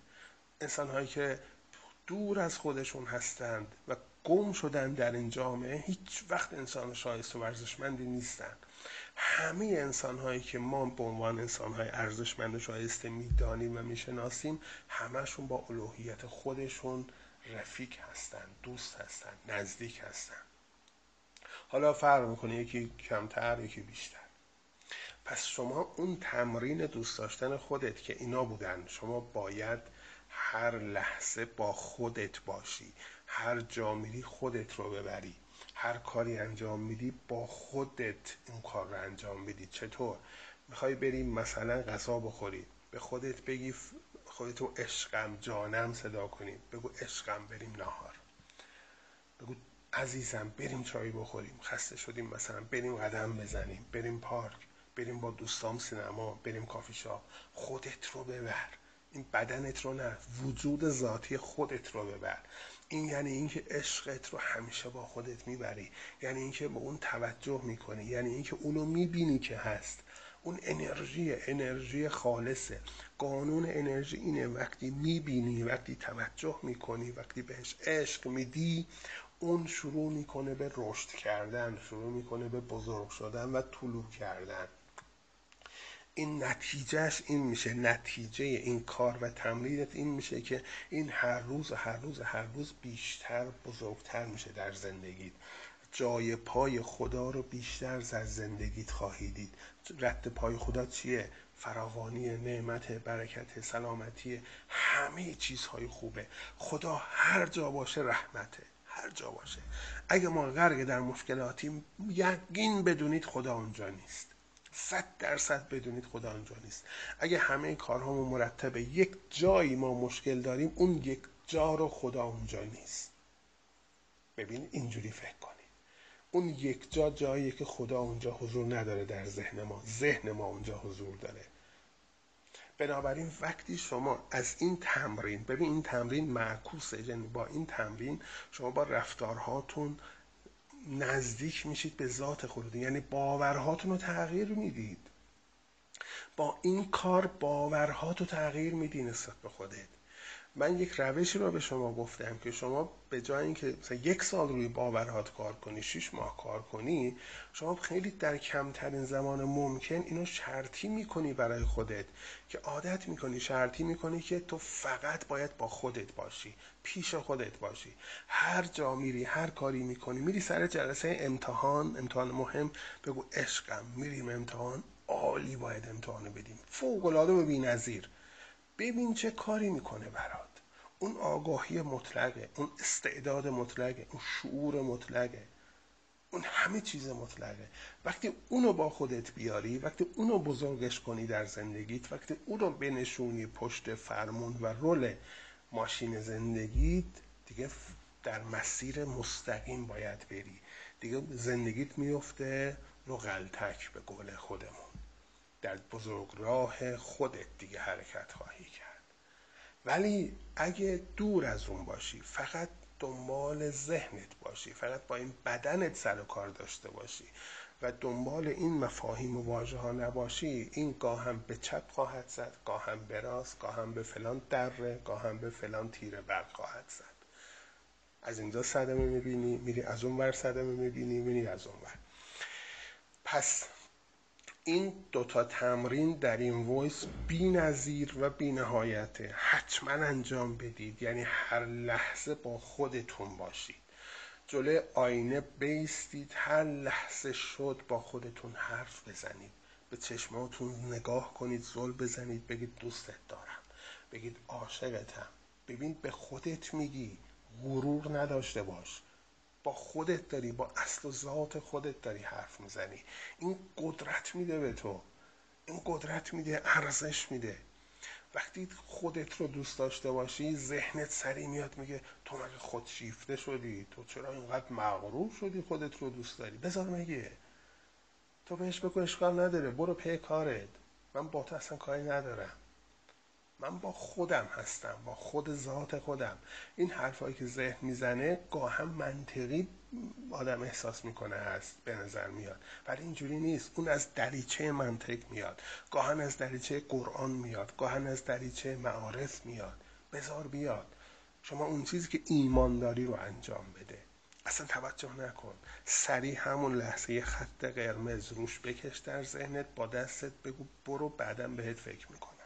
انسان هایی که دور از خودشون هستند و گم شدن در این جامعه هیچ وقت انسان شایسته و ارزشمندی نیستن. همه انسان هایی که ما به عنوان انسان های ارزشمند و شایسته می‌دانیم و می‌شناسیم همشون با الوهیت خودشون رفیق هستن دوست هستن نزدیک هستن. حالا فرق می‌کنه یکی کمتر یکی بیشتر. پس شما اون تمرین دوست داشتن خودت که اینا بودن شما باید هر لحظه با خودت باشی هر جا میری خودت رو ببری هر کاری انجام میدی با خودت این کار رو انجام میدی. چطور؟ می‌خوای بریم مثلا غذا بخوری به خودت بگی خودتو عشقم جانم صدا کنیم بگو عشقم بریم نهار. بگو عزیزم بریم چای بخوریم. خسته شدیم مثلا. بریم قدم بزنیم. بریم پارک. بریم با دوستام سینما. بریم کافی شاپ. خودت رو ببر. این بدنت رو نه. وجود ذاتی خودت رو ببر. این یعنی اینکه عشقت رو همیشه با خودت می‌بری. یعنی اینکه به اون توجه می‌کنی. یعنی اینکه اونو می‌بینی که هست. اون انرژی انرژی خالصه. قانون انرژی اینه وقتی می‌بینی وقتی توجه می‌کنی وقتی بهش عشق میدی اون شروع می‌کنه به رشد کردن شروع می‌کنه به بزرگ شدن و طلوع کردن. این نتیجهش این میشه. نتیجه این کار و تمرینت این میشه که این هر روز هر روز هر روز بیشتر بزرگتر میشه در زندگیت. جای پای خدا رو بیشتر در زندگیت خواهی دید. رد پای خدا چیه؟ فراوانی نعمت برکت سلامتی همه چیزهای خوبه. خدا هر جا باشه رحمته هر جا باشه. اگه ما غرق در مشکلاتیم یقین بدونید خدا اونجا نیست. صد درصد بدونید خدا اونجا نیست. اگه همه کارهامون مرتبه یک جایی ما مشکل داریم اون یک جا رو خدا اونجا نیست. ببین اینجوری فکر کنید. اون یک جا جاییه که خدا اونجا حضور نداره در ذهن ما. ذهن ما اونجا حضور داره. بنابراین وقتی شما از این تمرین ببین این تمرین معکوسه یعنی با این تمرین شما با رفتارهاتون نزدیک میشید به ذات خودتون. یعنی باورهاتون رو تغییر می‌دید. با این کار باورهاتو تغییر میدی نسبت به خودت. من یک روشی رو به شما گفتم که شما به جای اینکه مثلا یک سال روی باورهات کار کنی شش ماه کار کنی شما خیلی در کمترین زمان ممکن اینو شرطی می‌کنی برای خودت که عادت می‌کنی شرطی می‌کنی که تو فقط باید با خودت باشی پیش خودت باشی. هر جا میری هر کاری می‌کنی میری سر جلسه امتحان امتحان مهم بگو عشقم میریم امتحان عالی باید امتحان بدیم. فوق العاده و بی‌نظیر. ببین چه کاری می‌کنه برات. اون آگاهی مطلقه اون استعداد مطلقه اون شعور مطلقه اون همه چیز مطلقه. وقتی اونو با خودت بیاری وقتی اونو بزرگش کنی در زندگیت وقتی اونو بنشونی پشت فرمون و رول ماشین زندگیت دیگه در مسیر مستقیم باید بری. دیگه زندگیت میفته رو غلطک به قول خودمون. در بزرگ راه خودت دیگه حرکت خواهی ولی اگه دور از اون باشی فقط دنبال ذهنت باشی فقط با این بدنت سر و کار داشته باشی و دنبال این مفاهیم و واژه ها نباشی این گاهم به چپ خواهد زد گاهم به راست گاهم به فلان دره گاهم به فلان تیر برق خواهد زد. از اینجا صدمه می‌بینی میری از اون ور صدمه می‌بینی میری از اون ور. پس این دوتا تمرین در این ویس بی نظیر و بی نهایته حتما انجام بدید. یعنی هر لحظه با خودتون باشید. جلوی آینه بیستید. هر لحظه شد با خودتون حرف بزنید. به چشماتون نگاه کنید زل بزنید بگید دوستت دارم. بگید عاشقتم. ببین به خودت میگی غرور نداشته باش. با خودت داری با اصل و ذات خودت داری حرف می‌زنی. این قدرت میده به تو. این قدرت میده ارزش میده. وقتی خودت رو دوست داشته باشی ذهنت سری میاد میگه تو مگه خودشیفته شدی؟ تو چرا اینقدر مغرور شدی خودت رو دوست داری؟ بذار میگه تو بهش بگو اشکال نداره برو پی کارت. من با تو اصلا کاری ندارم. من با خودم هستم با خود ذات خودم. این حرفایی که ذهن می‌زنه گاهم منطقی آدم احساس می‌کنه هست به نظر میاد. ولی اینجوری نیست. اون از دریچه منطق میاد. گاهن از دریچه قرآن میاد. گاهن از دریچه معارف میاد. بزار بیاد. شما اون چیزی که ایمان داری رو انجام بده. اصلا توجه نکن. سریع همون لحظه خط قرمز روش بکش در ذهنت با دستت بگو برو بعدا بهت فکر میکن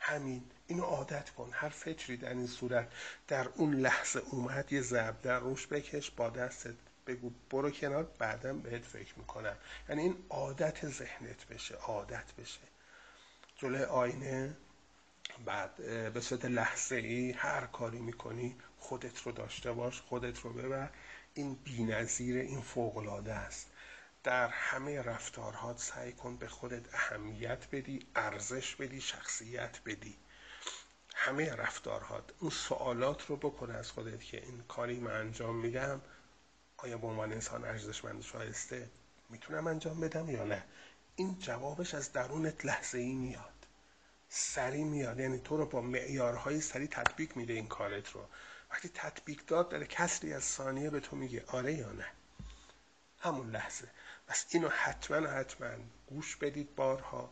همین اینو عادت کن. هر فکری در این صورت در اون لحظه اومد یه ضرب در روش بکش با دستت بگو برو کنار بعدا بهت فکر می‌کنم. یعنی این عادت ذهنت بشه عادت بشه. جلوی آینه بعد به صورت لحظه ای هر کاری می‌کنی خودت رو داشته باش خودت رو ببر. این بینظیر این فوقلاده است. در همه رفتارهات سعی کن به خودت اهمیت بدی ارزش بدی شخصیت بدی. همه رفتارهات اون سوالات رو بکن از خودت که این کاری من انجام میدم آیا به عنوان انسان ارزشمند شایسته می‌تونم انجام بدم یا نه؟ این جوابش از درونت لحظه ای میاد. سری میاد. یعنی تو رو با معیارهای سری تطبیق میده این کارت رو. وقتی تطبیق داد داره کسری از ثانیه به تو میگه آره یا نه؟ همون لحظه. پس اینو حتما حتما گوش بدید بارها.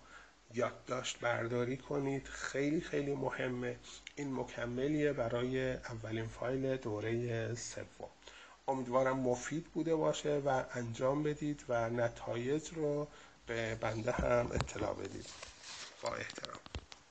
یادداشت برداری کنید. خیلی خیلی مهمه. این مکملیه برای اولین فایل دوره سوم. امیدوارم مفید بوده باشه و انجام بدید و نتایج رو به بنده هم اطلاع بدید. با احترام.